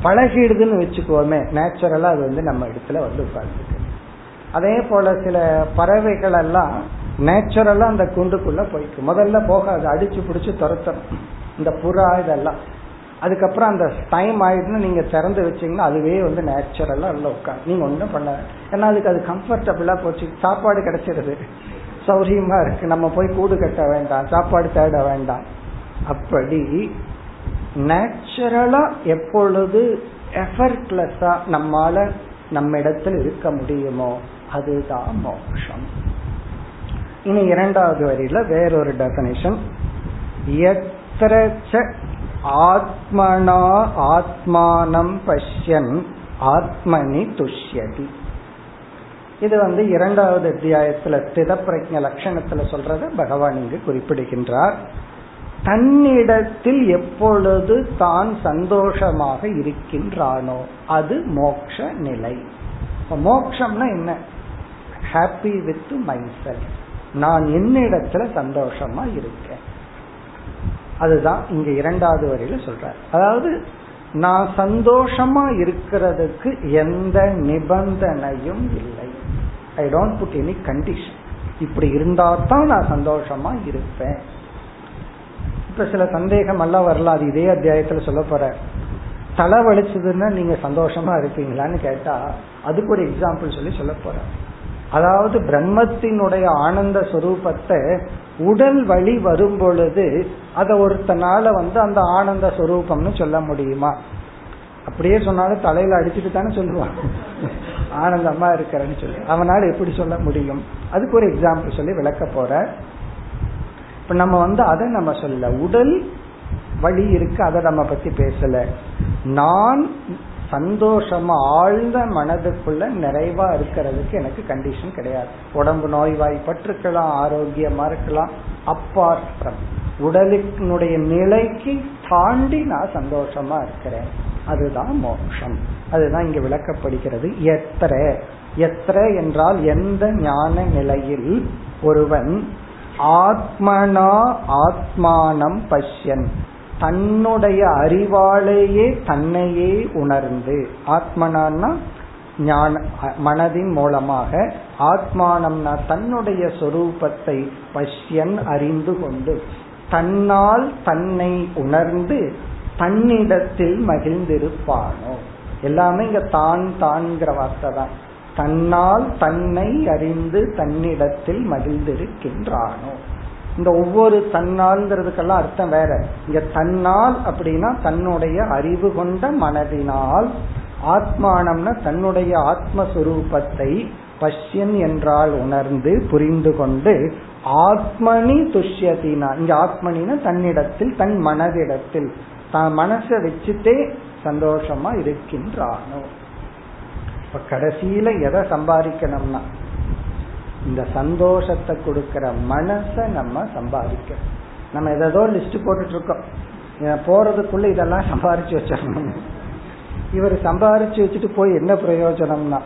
பழகிடுதுன்னு வச்சுக்கோமே நேச்சுரலா அது வந்து நம்ம இடத்துல வந்து உட்கார்ந்துருக்கு. அதே போல சில பறவைகள் எல்லாம் நேச்சுரலா அந்த குண்டுக்குள்ள போய்க்கும். முதல்ல போகாது அடிச்சு பிடிச்சு துரத்தணும். இந்த புறா இதெல்லாம். அதுக்கப்புறம் அந்த டைம் ஆயிடுன்னு நீங்க திறந்து வச்சீங்கன்னா அதுவே வந்து நேச்சுரலா உள்ள உட்காந்து நீங்க ஒன்றும் பண்ண ஏன்னா அதுக்கு அது கம்ஃபர்டபுளா போச்சு. சாப்பாடு கிடைச்சிருது. சௌரியமா இருக்கு. நம்ம போய் கூடு கட்ட வேண்டாம். சாப்பாடு தேட வேண்டாம். அப்படி நேச்சுரலா எப்பொழுது எஃபர்ட்லெஸ்ஸா நம்மால நம்ம இடத்தில் இருக்க முடியுமோ அதுதான் மோக்ஷம் இனி இரண்டாவது வரியில வேறொரு டெபனிஷன் எத்திரச்ச ஆத்மனா ஆத்மானம் பஷ்யன் ஆத்மனி துஷ்யதி. இது வந்து இரண்டாவது அத்தியாயத்துல ஸ்தித பிரஜ லட்சணத்துல சொல்றத பகவான் இங்கு குறிப்பிடுகின்றார். தன்னிடத்தில் எப்பொழுது தான் சந்தோஷமாக இருக்கின்றானோ அது மோக்ஷ நிலை. மோக்ஷம்னா என்ன? ஹாப்பி வித் மைசெல் நான் என்னிடத்துல சந்தோஷமா இருக்கேன். அதுதான் இங்க இரண்டாவது வரையில சொல்ற அதாவது நான் சந்தோஷமா இருக்கிறதுக்கு எந்த நிபந்தனையும் இல்லை. I don't put any condition இப்படி இருந்தா தான் நான் சந்தோஷமா இருப்பேன். இப்ப சில சந்தேகம் எல்லாம் வரலாம் அது இதே அத்தியாயத்துல சொல்ல போற. தலை வலிச்சதுன்னா நீங்க சந்தோஷமா இருப்பீங்களான்னு கேட்டா அதுக்கு ஒரு எக்ஸாம்பிள் சொல்லி சொல்ல போற. அதாவது பிரம்மத்தினுடைய ஆனந்த சுரூபத்தை உடல் வழி வரும் பொழுது அதை ஒருத்தனால வந்து அந்த ஆனந்த சுரூபம்னு சொல்ல முடியுமா? அப்படியே சொன்னாலும் தலையில அடிச்சுட்டு தானே சொல்லுவான். ஆனந்தமா இருக்கிறேன்னு சொல்லி. அவனால எப்படி சொல்ல முடியும்? அதுக்கு ஒரு எக்ஸாம்பிள் சொல்லி விளக்க போற இப்ப நம்ம வந்து அதை நம்ம சொல்ல. உடல் வழி இருக்கு அதை நம்ம பத்தி பேசல. நான் சந்தோஷமா ஆழ்ந்த மனதுக்குள்ள நிறைவா இருக்கிறதுக்கு எனக்கு கண்டிஷன் கிடையாது. உடம்பு நோய்வாய்ப்பட்டிருக்கலாம் ஆரோக்கியமா இருக்கலாம் அப்பார்ட் ஃப்ரம் உடலினுடைய நிலைக்கு தாண்டி நான் சந்தோஷமா இருக்கிறேன். அதுதான் மோட்சம். அதுதான் இங்க விளக்கப்படுகிறது. எத்திர எத்திர என்றால் எந்த ஞான நிலையில் ஒருவன் ஆத்மனா ஆத்மானம் பஷ்யன். தன்னுடைய அறிவாலேயே தன்னையே உணர்ந்து. ஆத்மனான்னா ஞான மனதின் மூலமாக ஆத்மானம்னா தன்னுடைய சொரூபத்தை பஷ்யன் அறிந்து கொண்டு தன்னால் தன்னை உணர்ந்து தன்னிடத்தில் மகிழ்ந்திருப்பானோ. எல்லாமே இங்க தான் தான்கிற வார்த்தை தான் தன்னால் தன்னை அறிந்து தன்னிடத்தில் மகிழ்ந்திருக்கின்றானோ? இந்த ஒவ்வொரு தன்னால்ங்கிறதுக்கெல்லாம் அர்த்தம் வேற. இங்க தன்னால் அப்படின்னா தன்னுடைய அறிவு கொண்ட மனதினால் ஆத்மானம்னா தன்னுடைய ஆத்மஸ்வரூபத்தை பஷ்யன் என்றால் உணர்ந்து புரிந்து கொண்டு ஆத்மனி துஷ்யத்தினா இங்க ஆத்மனினா தன்னிடத்தில் தன் மனதிடத்தில். தான் மனசை வச்சுட்டே சந்தோஷமா இருக்கின்றானோ? இப்ப கடைசியில எதை சம்பாதிக்கணும்னா இந்த சந்தோஷத்தை கொடுக்கிற மனசை நம்ம சம்பாதிக்கணும். நம்ம எதோ லிஸ்ட் போட்டுட்டு இருக்கோம் போறதுக்குள்ள இதெல்லாம் சம்பாரிச்சு வச்சிடணும். இவர் சம்பாரிச்சு வச்சுட்டு போய் என்ன பிரயோஜனம்னா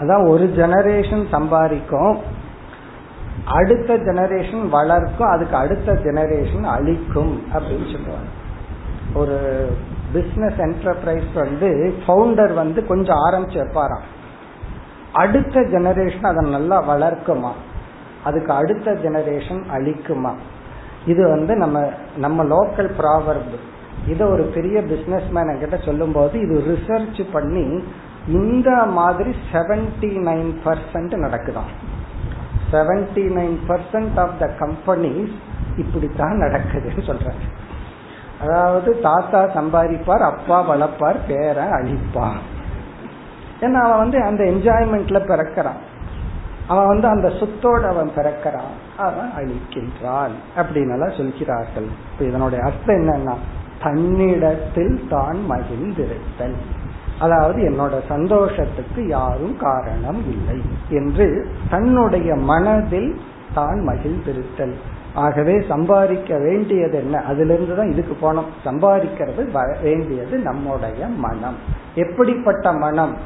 அதான் ஒரு ஜெனரேஷன் சம்பாதிக்கும் அடுத்த ஜெனரேஷன் வளர்க்கும் அதுக்கு அடுத்த ஜெனரேஷன் அழிக்கும் அப்படின்னு சொல்லுவாங்க. ஒரு பிசினஸ் என்டர்பிரைஸ் வந்து ஃபவுண்டர் வந்து கொஞ்சம் ஆரம்பிச்சு வைப்பாராம். அடுத்த ஜெனரேஷன் அதை நல்லா வளர்க்குமா? அதுக்கு அடுத்த ஜெனரேஷன் அழிக்குமா? இது வந்து நம்ம நம்ம லோக்கல் ப்ராவர்ப் இதை ஒரு பெரிய பிசினஸ் மேன் என்கிட்ட சொல்லும் போது இது ரிசர்ச் பண்ணி இந்த மாதிரி seventy nine percent நடக்குதான். Seventy nine percent of the companies இப்படித்தான் நடக்குதுன்னு சொல்றாங்க அதாவது தாத்தா சம்பாதிப்பார் அப்பா வளர்ப்பார் பேர அழிப்பார். ஏன்னா அவன் வந்து அந்த என்ஜாய்மெண்ட்ல பிறக்கிறான். அவன் வந்து அந்த சொத்தோடு அவன் பிறக்கிறான். அவன் அழிக்கின்றான் அப்படின்னு சொல்கிறார்கள். இப்ப இதனுடைய அர்த்தம் என்னன்னா தன்னிடத்தில் தான் மகிழ்ந்திருத்தல். அதாவது என்னோட சந்தோஷத்துக்கு யாரும் காரணம் இல்லை என்று தன்னுடைய மனதில் தான் மகிழ்ந்திருத்தல். ஆகவே சம்பாதிக்க வேண்டியது என்ன? அதுல இருந்துதான் இதுக்கு போனோம். சம்பாதிக்கிறது வேண்டியது நம்முடைய மனம். எப்படிப்பட்ட மனம்?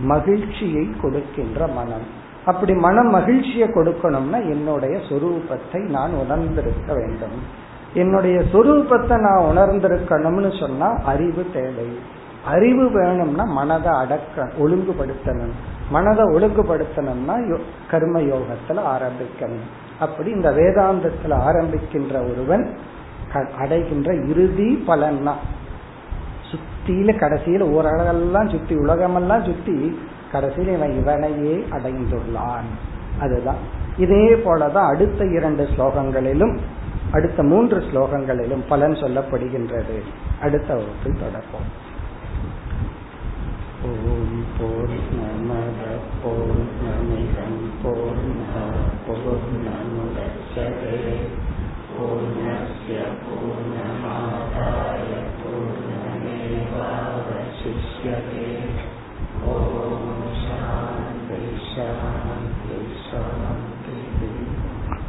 மகிழ்ச்சியை கொடுக்கின்ற மனம். அப்படி மனம் மகிழ்ச்சியை கொடுக்கணும்னா என்னுடைய சொரூபத்தை நான் உணர்ந்திருக்க வேண்டும். என்னுடைய சொரூபத்தை நான் உணர்ந்திருக்கணும்னு சொன்னா அறிவு தேவை. அறிவு வேணும்னா மனதை அடக்க ஒழுங்குபடுத்தணும். மனதை ஒழுங்குபடுத்தணும்னா கர்ம யோகத்துல ஆரம்பிக்கணும். அப்படி இந்த வேதாந்தத்துல ஆரம்பிக்கின்ற ஒருவன் அடைகின்ற இறுதி பலன்னா. சுத்தியில கடைசியில ஓரளவெல்லாம் சுத்தி உலகமெல்லாம் சுத்தி கடைசியில் இவன் இவனையே அடைந்துள்ளான். அதுதான். இதே போலதான் அடுத்த இரண்டு ஸ்லோகங்களிலும் அடுத்த மூன்று ஸ்லோகங்களிலும் பலன் சொல்லப்படுகின்றது. அடுத்த வகுப்பில் தொடர்போம். ஓம் போர் Okay.